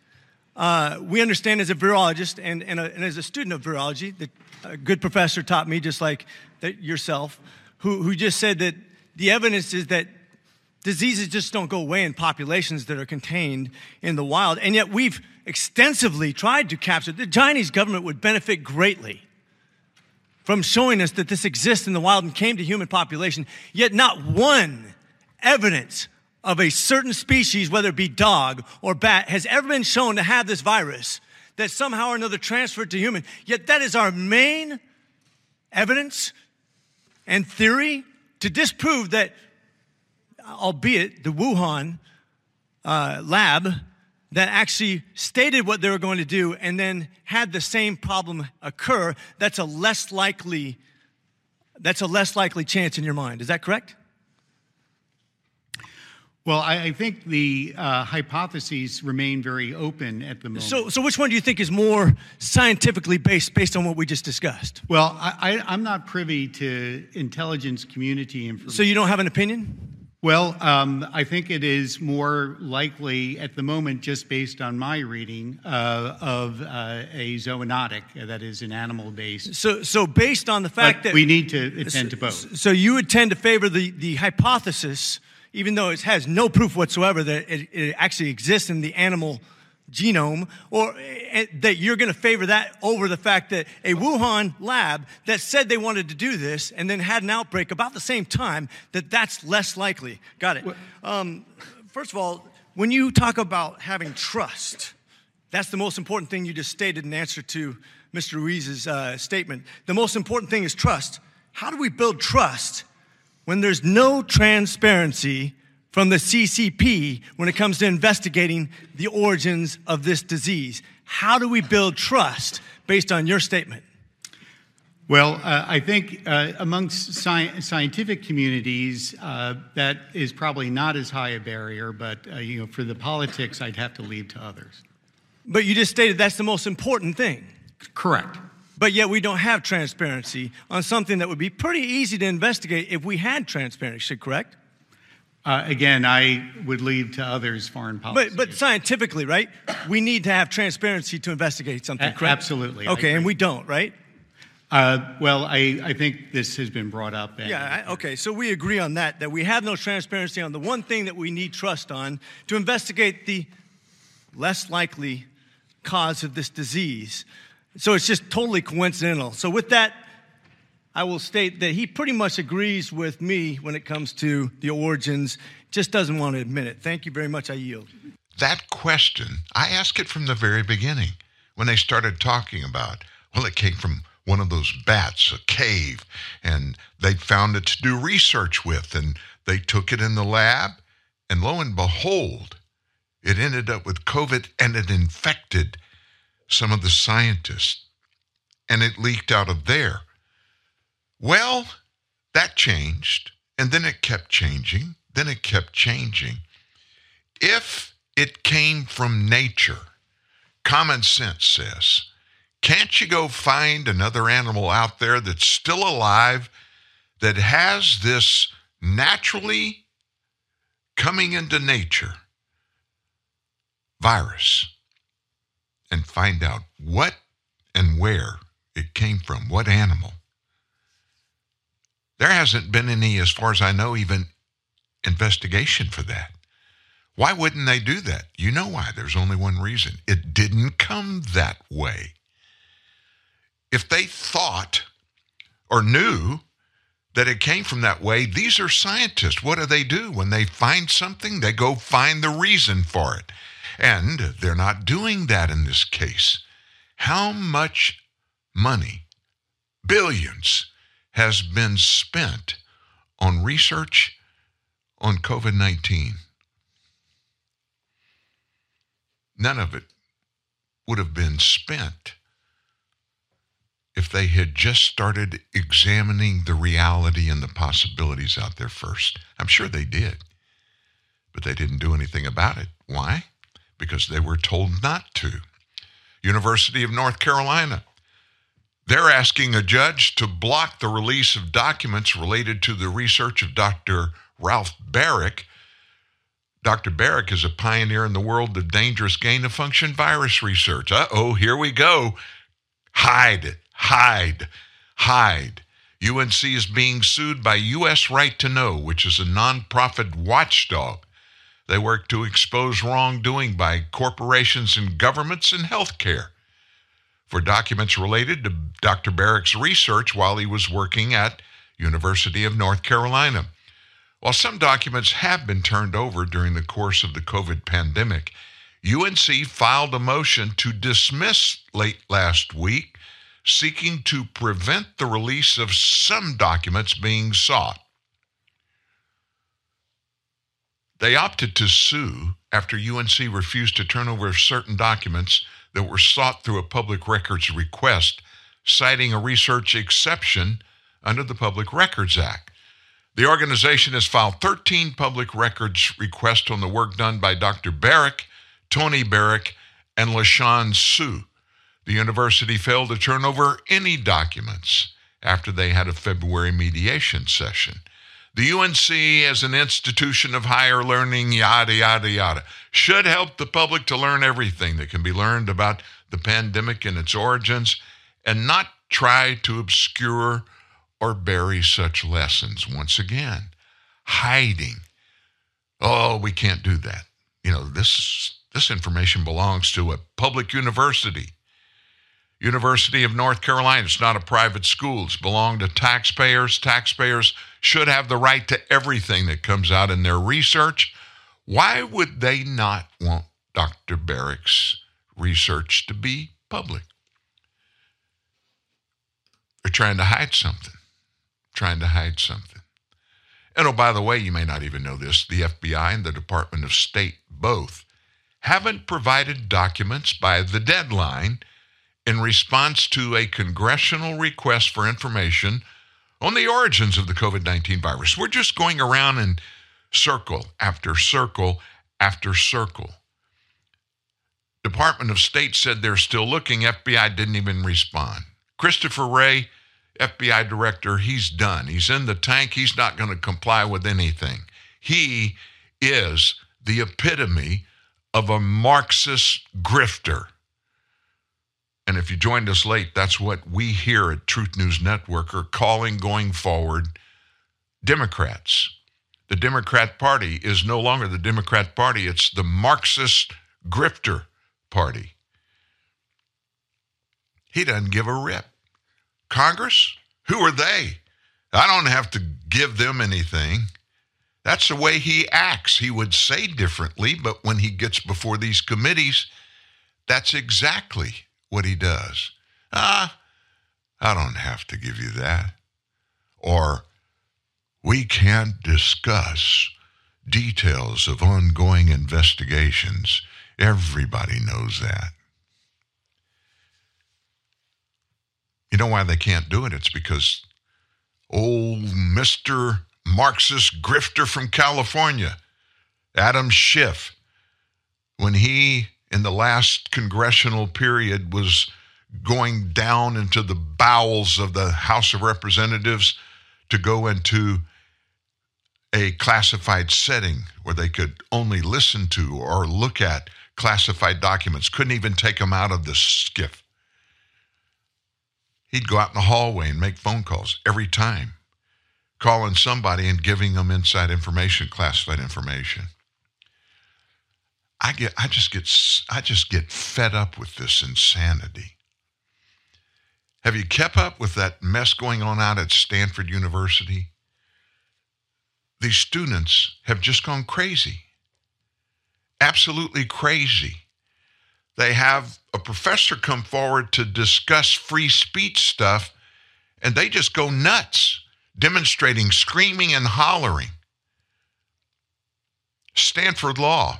Uh, we understand as a virologist and, and, a, and, as a student of virology, that a good professor taught me, just like that yourself, who, who just said that the evidence is that diseases just don't go away in populations that are contained in the wild. And yet we've extensively tried to capture. The Chinese government would benefit greatly from showing us that this exists in the wild and came to human population, yet not one evidence of a certain species, whether it be dog or bat, has ever been shown to have this virus that somehow or another transferred to human. Yet that is our main evidence and theory to disprove that, albeit the Wuhan uh, lab that actually stated what they were going to do and then had the same problem occur, that's a less likely that's a less likely chance in your mind. Is that correct? Well, I, I think the uh, hypotheses remain very open at the moment. So, so which one do you think is more scientifically based, based on what we just discussed? Well, I, I, I'm not privy to intelligence community information. So you don't have an opinion? Well, um, I think it is more likely at the moment, just based on my reading, uh, of uh, a zoonotic, that is an animal based. So, so based on the fact that we need to attend to both. So you would tend to favor the, the hypothesis, even though it has no proof whatsoever that it, it actually exists in the animal genome, or uh, that you're going to favor that over the fact that a Wuhan lab that said they wanted to do this and then had an outbreak about the same time, that that's less likely. Got it. Um, first of all, when you talk about having trust, that's the most important thing you just stated in answer to Mr. Ruiz's uh, statement. The most important thing is trust. How do we build trust when there's no transparency from the CCP when it comes to investigating the origins of this disease. How do we build trust based on your statement? Well, uh, I think uh, amongst sci- scientific communities, uh, that is probably not as high a barrier, but uh, you know, for the politics, I'd have to leave to others. But you just stated that's the most important thing. Correct. But yet we don't have transparency on something that would be pretty easy to investigate if we had transparency, correct? Uh, again, I would leave to others foreign policy. But, but scientifically, right? We need to have transparency to investigate something, correct? absolutely, Okay, and we don't, right? Uh, well, I, I think this has been brought up. And, Yeah, I, okay, so we agree on that, that we have no transparency on the one thing that we need trust on to investigate the less likely cause of this disease. So it's just totally coincidental. So, with that, I will state that he pretty much agrees with me when it comes to the origins, just doesn't want to admit it. Thank you very much. I yield. That question, I asked it from the very beginning when they started talking about, well, it came from one of those bats, a cave, and they found it to do research with, and they took it in the lab, and lo and behold, it ended up with COVID and it infected some of the scientists, and it leaked out of there. Well, that changed, and then it kept changing, then it kept changing. If it came from nature, common sense says, can't you go find another animal out there that's still alive that has this naturally coming into nature virus and find out what and where it came from, what animal? There hasn't been any, as far as I know, even investigation for that. Why wouldn't they do that? You know why. There's only one reason. It didn't come that way. If they thought or knew that it came from that way, these are scientists. What do they do? When they find something, they go find the reason for it. And they're not doing that in this case. How much money, billions, has been spent on research on COVID 19. None of it would have been spent if they had just started examining the reality and the possibilities out there first. I'm sure they did, but they didn't do anything about it. Why? because they were told not to. University of North Carolina. They're asking a judge to block the release of documents related to the research of Dr. Ralph Baric. Dr. Baric is a pioneer in the world of dangerous gain of function virus research. Uh oh, here we go. Hide, hide, hide. UNC is being sued by U.S. Right to Know, which is a nonprofit watchdog. They work to expose wrongdoing by corporations and governments in healthcare for documents related to Dr. Baric's research while he was working at University of North Carolina. While some documents have been turned over during the course of the COVID pandemic, UNC filed a motion to dismiss late last week, seeking to prevent the release of some documents being sought. They opted to sue after UNC refused to turn over certain documents that were sought through a public records request, citing a research exception under the Public Records Act. The organization has filed 13 public records requests on the work done by Dr. Baric, Tony Baric, and LaShawn Sue. The university failed to turn over any documents after they had a February mediation session. The UNC as an institution of higher learning, yada, yada, yada, should help the public to learn everything that can be learned about the pandemic and its origins and not try to obscure or bury such lessons. Once again, hiding. Oh, we can't do that. You know, this, this information belongs to a public university. University of North Carolina. It's not a private school. It's belong to taxpayers. Taxpayers should have the right to everything that comes out in their research. Why would they not want Dr. Baric's research to be public? They're trying to hide something. Trying to hide something. And oh, by the way, you may not even know this the FBI and the Department of State both haven't provided documents by the deadline in response to a congressional request for information on the origins of the COVID 19 virus. We're just going around in circle after circle after circle. Department of State said they're still looking. FBI didn't even respond. Christopher Wray, FBI director, he's done. He's in the tank. He's not going to comply with anything. He is the epitome of a Marxist grifter. And if you joined us late, that's what we here at Truth News Network are calling going forward Democrats. The Democrat Party is no longer the Democrat Party, it's the Marxist grifter party. He doesn't give a rip. Congress? Who are they? I don't have to give them anything. That's the way he acts. He would say differently, but when he gets before these committees, that's exactly what he does. Ah, I don't have to give you that. Or, we can't discuss details of ongoing investigations. Everybody knows that. You know why they can't do it? It's because old Mr. Marxist grifter from California, Adam Schiff, when he in the last congressional period was going down into the bowels of the House of Representatives to go into a classified setting where they could only listen to or look at classified documents, couldn't even take them out of the SCIF. He'd go out in the hallway and make phone calls every time, calling somebody and giving them inside information, classified information. I get I just get I just get fed up with this insanity. Have you kept up with that mess going on out at Stanford University? These students have just gone crazy. Absolutely crazy. They have a professor come forward to discuss free speech stuff, and they just go nuts, demonstrating, screaming, and hollering. Stanford Law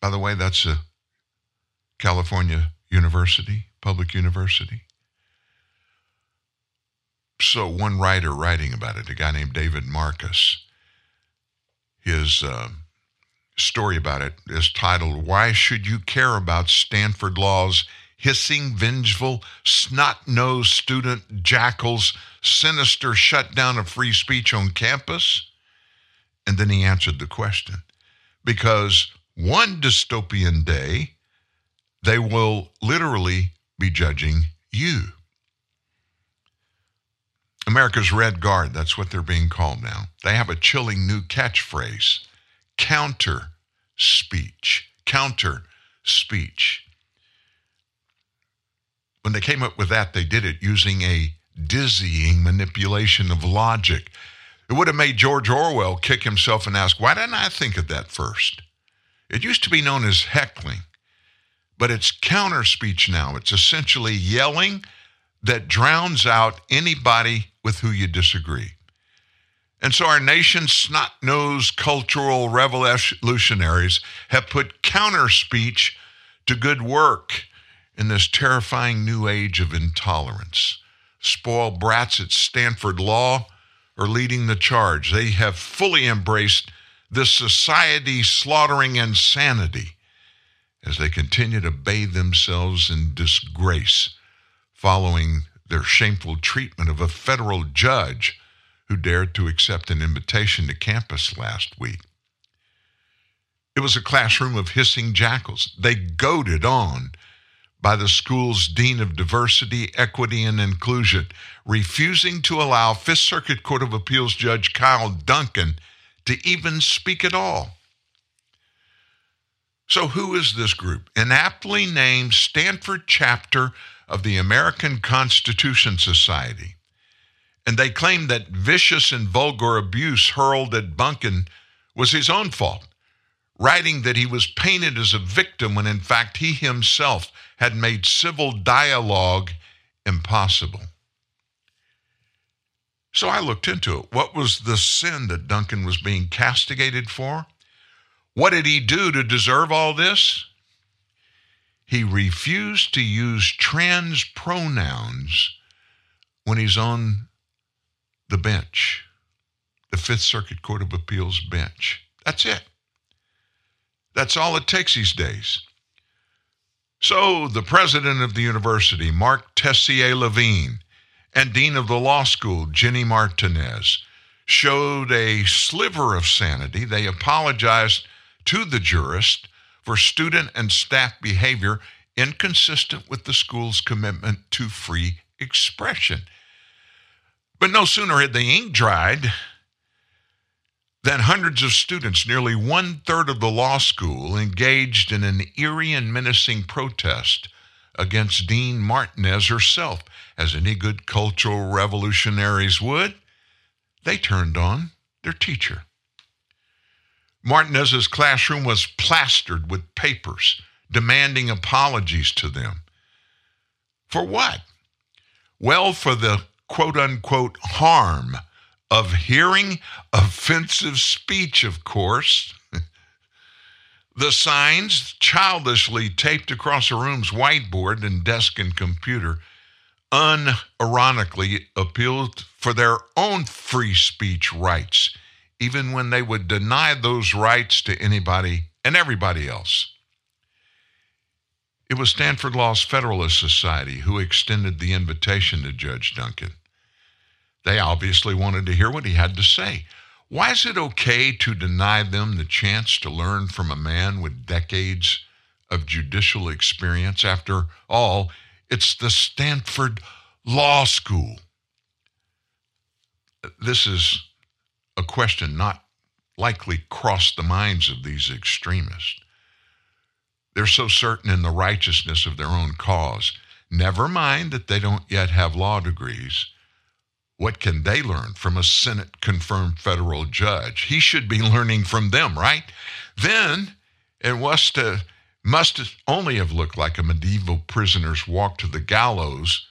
by the way, that's a California university, public university. So, one writer writing about it, a guy named David Marcus, his uh, story about it is titled, Why Should You Care About Stanford Law's Hissing, Vengeful, Snot Nosed Student Jackals Sinister Shutdown of Free Speech on Campus? And then he answered the question. Because one dystopian day, they will literally be judging you. America's Red Guard, that's what they're being called now. They have a chilling new catchphrase counter speech. Counter speech. When they came up with that, they did it using a dizzying manipulation of logic. It would have made George Orwell kick himself and ask, Why didn't I think of that first? It used to be known as heckling, but it's counter speech now. It's essentially yelling that drowns out anybody with who you disagree. And so our nation's snot nosed cultural revolutionaries have put counter speech to good work in this terrifying new age of intolerance. Spoiled brats at Stanford Law are leading the charge. They have fully embraced this society slaughtering insanity as they continue to bathe themselves in disgrace following their shameful treatment of a federal judge who dared to accept an invitation to campus last week. It was a classroom of hissing jackals. They goaded on by the school's Dean of Diversity, Equity, and Inclusion, refusing to allow Fifth Circuit Court of Appeals Judge Kyle Duncan to even speak at all. So, who is this group? An aptly named Stanford chapter of the American Constitution Society. And they claim that vicious and vulgar abuse hurled at Duncan was his own fault, writing that he was painted as a victim when in fact he himself had made civil dialogue impossible. So I looked into it. What was the sin that Duncan was being castigated for? What did he do to deserve all this? He refused to use trans pronouns when he's on the bench, the Fifth Circuit Court of Appeals bench. That's it. That's all it takes these days. So, the president of the university, Marc Tessier Lavigne, and dean of the law school, Jenny Martinez, showed a sliver of sanity. They apologized to the jurist for student and staff behavior inconsistent with the school's commitment to free expression. But no sooner had the ink dried than hundreds of students, nearly one third of the law school, engaged in an eerie and menacing protest against Dean Martinez herself. As any good cultural revolutionaries would, they turned on their teacher. Martinez's classroom was plastered with papers demanding apologies to them. For what? Well, for the quote unquote harm of hearing offensive speech, of course. The signs, childishly taped across a room's whiteboard and desk and computer, unironically appealed for their own free speech rights even when they would deny those rights to anybody and everybody else. It was Stanford Law's Federalist Society who extended the invitation to Judge Duncan. They obviously wanted to hear what he had to say. Why is it okay to deny them the chance to learn from a man with decades of judicial experience? After all, it's the Stanford Law School. This is a question not likely crossed the minds of these extremists. They're so certain in the righteousness of their own cause. Never mind that they don't yet have law degrees. What can they learn from a Senate confirmed federal judge? He should be learning from them, right? Then it was to, must only have looked like a medieval prisoner's walk to the gallows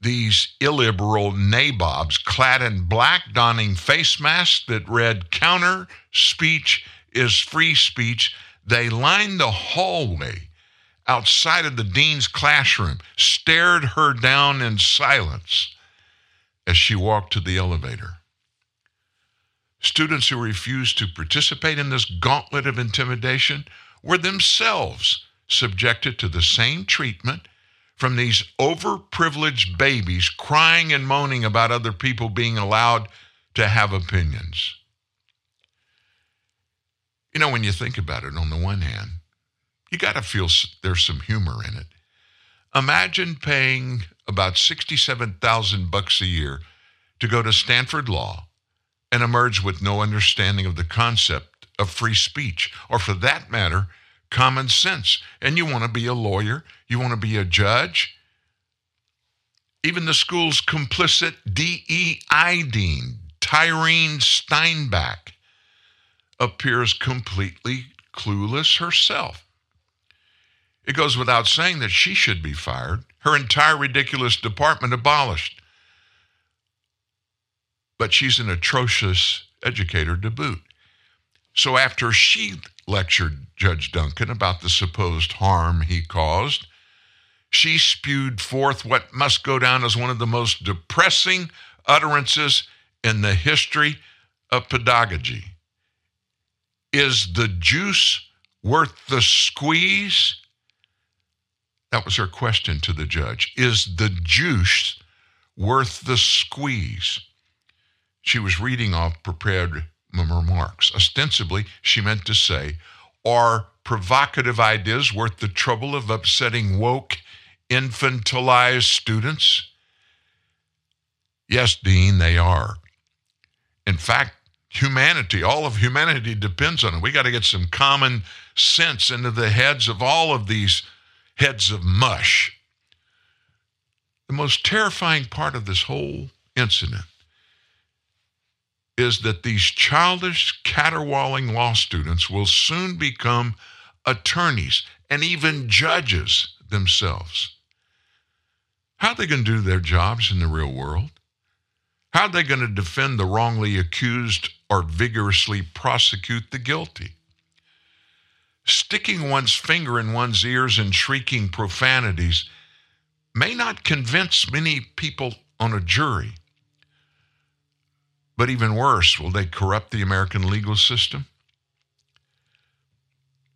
these illiberal nabobs clad in black, donning face masks that read counter speech is free speech. They lined the hallway outside of the dean's classroom, stared her down in silence as she walked to the elevator. Students who refused to participate in this gauntlet of intimidation were themselves subjected to the same treatment from these overprivileged babies crying and moaning about other people being allowed to have opinions. You know, when you think about it, on the one hand, you got to feel there's some humor in it. Imagine paying about 67,000 bucks a year to go to Stanford Law and emerge with no understanding of the concept of free speech, or for that matter, common sense. And you want to be a lawyer, you want to be a judge. Even the school's complicit DEI dean, Tirien Steinbach, appears completely clueless herself. It goes without saying that she should be fired, her entire ridiculous department abolished. But she's an atrocious educator to boot. So after she lectured Judge Duncan about the supposed harm he caused, she spewed forth what must go down as one of the most depressing utterances in the history of pedagogy. Is the juice worth the squeeze? That was her question to the judge. Is the juice worth the squeeze? She was reading off prepared remarks. Ostensibly, she meant to say, Are provocative ideas worth the trouble of upsetting woke, infantilized students? Yes, Dean, they are. In fact, humanity, all of humanity depends on it. We got to get some common sense into the heads of all of these heads of mush. The most terrifying part of this whole incident is that these childish, caterwauling law students will soon become attorneys and even judges themselves. How are they going to do their jobs in the real world? How are they going to defend the wrongly accused or vigorously prosecute the guilty? Sticking one's finger in one's ears and shrieking profanities may not convince many people on a jury. But even worse, will they corrupt the American legal system?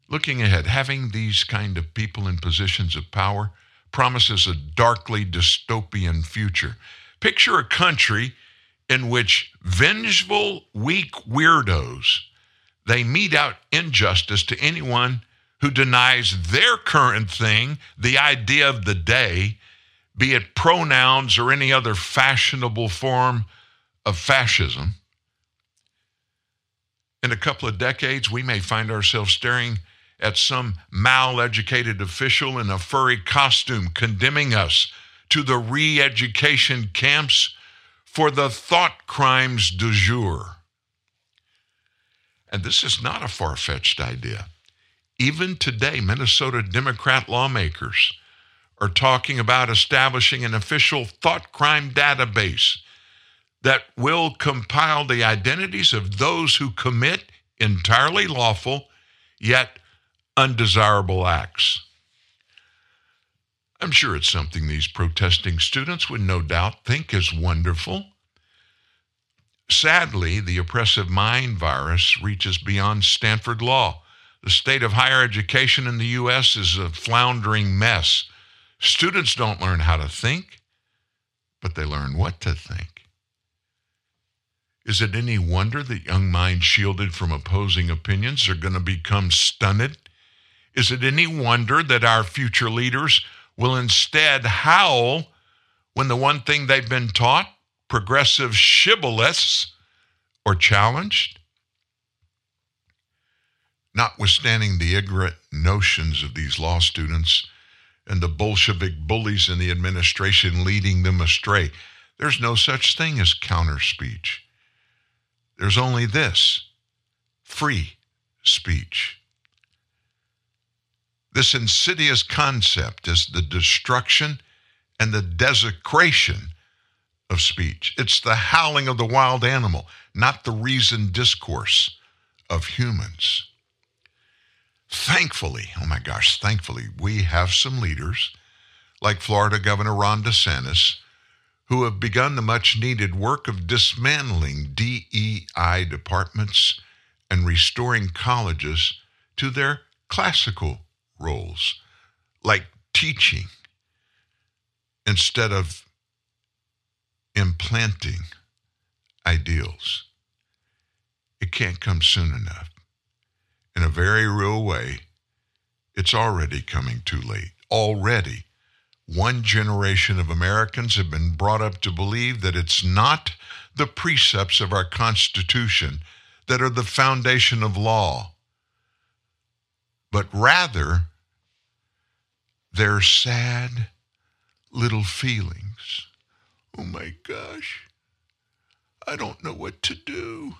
Looking ahead, having these kind of people in positions of power promises a darkly dystopian future. Picture a country in which vengeful, weak weirdos they mete out injustice to anyone who denies their current thing, the idea of the day, be it pronouns or any other fashionable form of fascism. In a couple of decades, we may find ourselves staring at some mal-educated official in a furry costume condemning us to the re-education camps for the thought crimes du jour. And this is not a far-fetched idea. Even today, Minnesota Democrat lawmakers are talking about establishing an official thought crime database that will compile the identities of those who commit entirely lawful yet undesirable acts. I'm sure it's something these protesting students would no doubt think is wonderful. Sadly, the oppressive mind virus reaches beyond Stanford Law. The state of higher education in the U.S. is a floundering mess. Students don't learn how to think, but they learn what to think. Is it any wonder that young minds shielded from opposing opinions are going to become stunted? Is it any wonder that our future leaders will instead howl when the one thing they've been taught, progressive shibboleths, are challenged? Notwithstanding the ignorant notions of these law students and the Bolshevik bullies in the administration leading them astray, there's no such thing as counter speech. There's only this free speech. This insidious concept is the destruction and the desecration of speech. It's the howling of the wild animal, not the reasoned discourse of humans. Thankfully, oh my gosh, thankfully, we have some leaders like Florida Governor Ron DeSantis who have begun the much needed work of dismantling DEI departments and restoring colleges to their classical roles, like teaching, instead of implanting ideals. It can't come soon enough. In a very real way, it's already coming too late. Already, one generation of Americans have been brought up to believe that it's not the precepts of our Constitution that are the foundation of law, but rather their sad little feelings. Oh my gosh, I don't know what to do.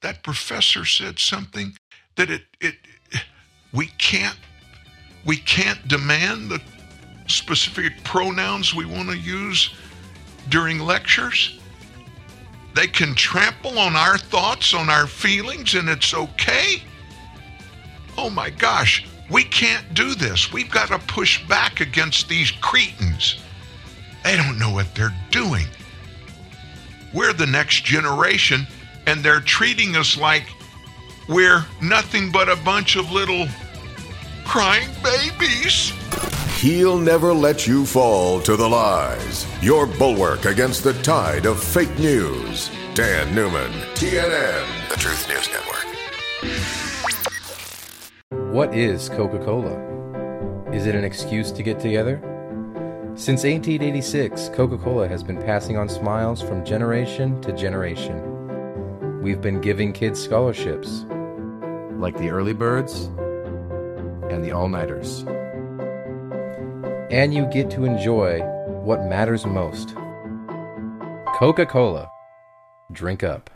That professor said something that it, it we can't we can't demand the specific pronouns we want to use during lectures. They can trample on our thoughts, on our feelings, and it's okay. Oh my gosh, we can't do this. We've got to push back against these cretins. They don't know what they're doing. We're the next generation, and they're treating us like we're nothing but a bunch of little crying babies. He'll never let you fall to the lies. Your bulwark against the tide of fake news. Dan Newman, TNN, the Truth News Network. What is Coca Cola? Is it an excuse to get together? Since 1886, Coca Cola has been passing on smiles from generation to generation. We've been giving kids scholarships, like the early birds and the all nighters. And you get to enjoy what matters most Coca Cola. Drink up.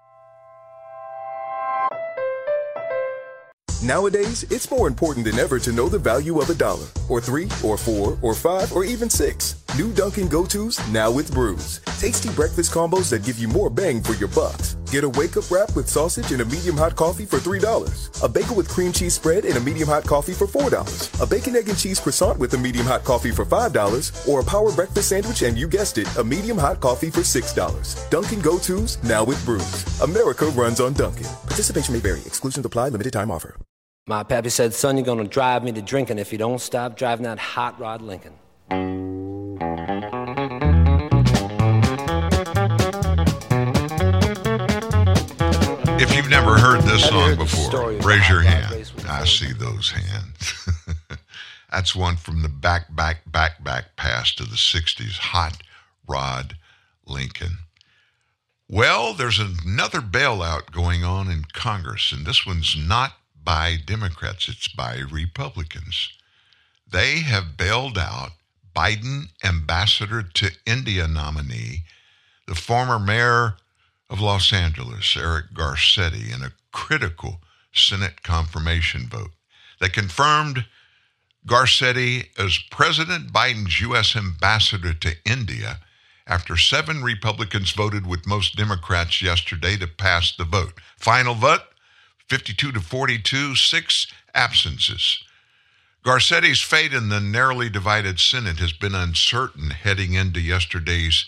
Nowadays, it's more important than ever to know the value of a dollar, or three, or four, or five, or even six. New Dunkin' Go Tos now with brews. Tasty breakfast combos that give you more bang for your bucks. Get a wake up wrap with sausage and a medium hot coffee for $3. A bagel with cream cheese spread and a medium hot coffee for $4. A bacon, egg, and cheese croissant with a medium hot coffee for $5. Or a power breakfast sandwich and you guessed it, a medium hot coffee for $6. Dunkin' Go Tos now with brews. America runs on Dunkin'. Participation may vary. Exclusions apply. Limited time offer. My pappy said, son, you're gonna drive me to drinking if you don't stop driving that hot rod Lincoln. If you've never heard this song before, raise your hand. I see those hands. That's one from the back, back, back, back past of the 60s. Hot Rod Lincoln. Well, there's another bailout going on in Congress, and this one's not by Democrats, it's by Republicans. They have bailed out Biden ambassador to India nominee, the former mayor of Los Angeles, Eric Garcetti, in a critical Senate confirmation vote that confirmed Garcetti as President Biden's U.S. ambassador to India after seven Republicans voted with most Democrats yesterday to pass the vote. Final vote 52 to 42, six absences. Garcetti's fate in the narrowly divided Senate has been uncertain heading into yesterday's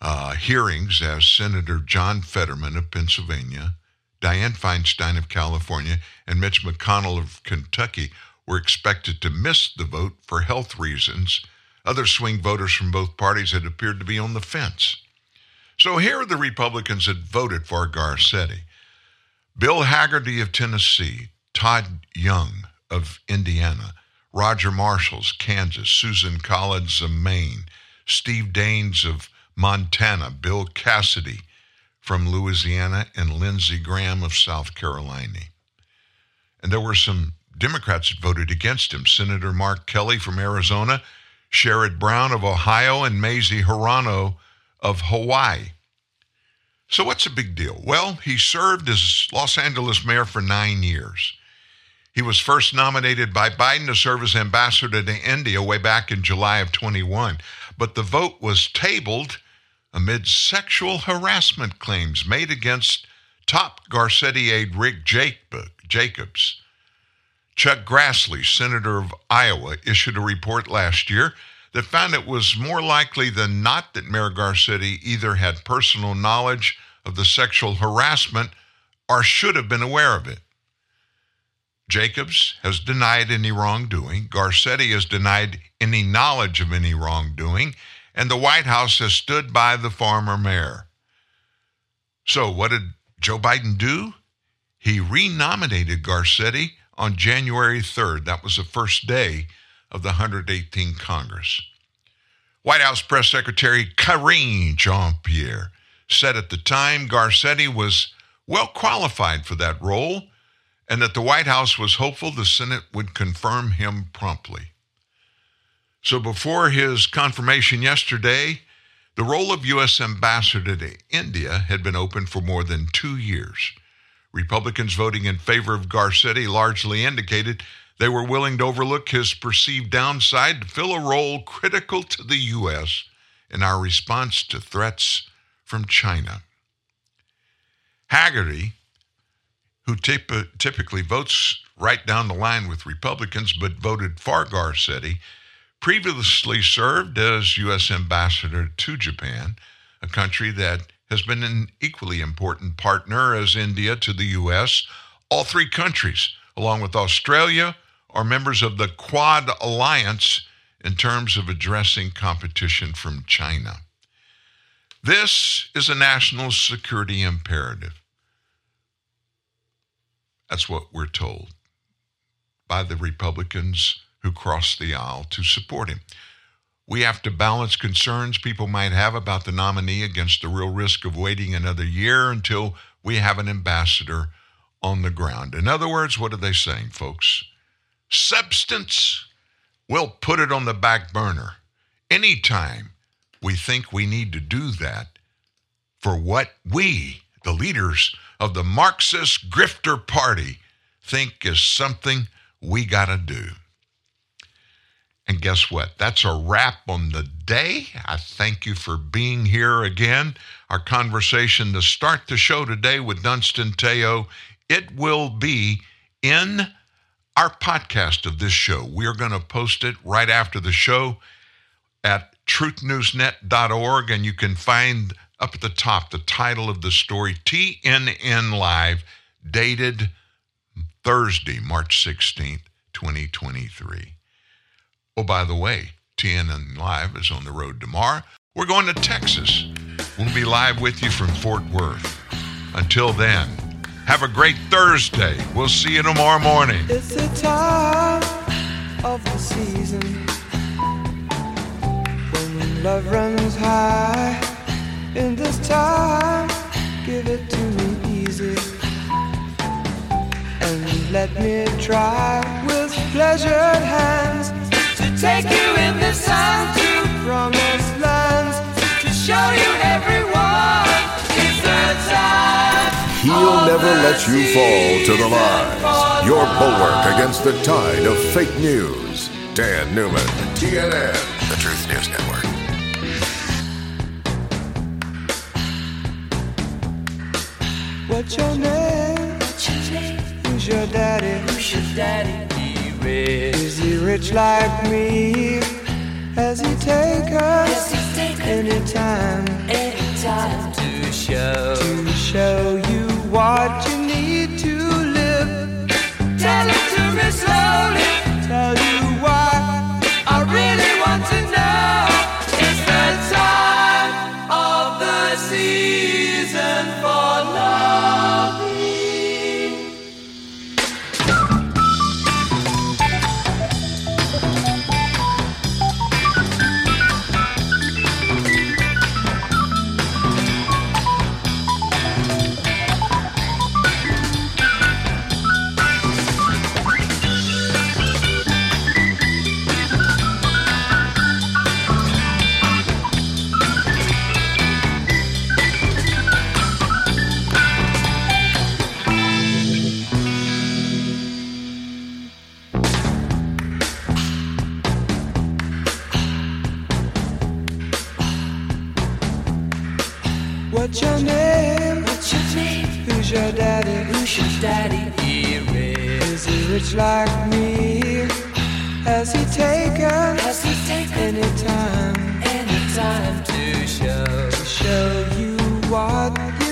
uh, hearings as Senator John Fetterman of Pennsylvania, Dianne Feinstein of California, and Mitch McConnell of Kentucky were expected to miss the vote for health reasons. Other swing voters from both parties had appeared to be on the fence. So here are the Republicans that voted for Garcetti. Bill Hagerty of Tennessee, Todd Young of Indiana, Roger Marshalls, Kansas, Susan Collins of Maine, Steve Daines of Montana, Bill Cassidy from Louisiana, and Lindsey Graham of South Carolina. And there were some Democrats that voted against him Senator Mark Kelly from Arizona, Sherrod Brown of Ohio, and Mazie Hirono of Hawaii. So, what's the big deal? Well, he served as Los Angeles mayor for nine years. He was first nominated by Biden to serve as ambassador to India way back in July of 21, but the vote was tabled amid sexual harassment claims made against top Garcetti aide Rick Jacobs. Chuck Grassley, senator of Iowa, issued a report last year that found it was more likely than not that Mayor Garcetti either had personal knowledge of the sexual harassment or should have been aware of it. Jacobs has denied any wrongdoing. Garcetti has denied any knowledge of any wrongdoing. And the White House has stood by the former mayor. So, what did Joe Biden do? He renominated Garcetti on January 3rd. That was the first day of the 118th Congress. White House Press Secretary Karine Jean Pierre said at the time Garcetti was well qualified for that role and that the White House was hopeful the Senate would confirm him promptly. So before his confirmation yesterday, the role of U.S. ambassador to India had been open for more than two years. Republicans voting in favor of Garcetti largely indicated they were willing to overlook his perceived downside to fill a role critical to the U.S. in our response to threats from China. Hagerty, who tip- typically votes right down the line with Republicans but voted for Garcetti, previously served as U.S. ambassador to Japan, a country that has been an equally important partner as India to the U.S. All three countries, along with Australia, are members of the Quad Alliance in terms of addressing competition from China. This is a national security imperative. That's what we're told by the Republicans who crossed the aisle to support him. We have to balance concerns people might have about the nominee against the real risk of waiting another year until we have an ambassador on the ground. In other words, what are they saying, folks? Substance, we'll put it on the back burner. Anytime we think we need to do that for what we, the leaders of the Marxist grifter party, think is something we got to do. And guess what? That's a wrap on the day. I thank you for being here again. Our conversation to start the show today with Dunstan Teo, it will be in our podcast of this show. We are going to post it right after the show at truthnewsnet.org, and you can find up at the top the title of the story TNN Live, dated Thursday, March 16th, 2023. Oh, by the way, TNN Live is on the road tomorrow. We're going to Texas. We'll be live with you from Fort Worth. Until then, have a great Thursday. We'll see you tomorrow morning. It's the time of the season when love runs high. In this time, give it to me easy and let me try with pleasured hands take you in to promised He'll never let you fall to the lies. Your bulwark against the tide of fake news. Dan Newman, TNN, the Truth News Network. What's your name? Who's your daddy? Who's your daddy? Is he rich like me? Has he take us anytime? Anytime to show to show you what you need to live. Tell it to me slowly. Tell you Who's your daddy? Who's your daddy? Here is. Is he rich like me? Has he taken? Has he taken any time? Any time to show? To show you what you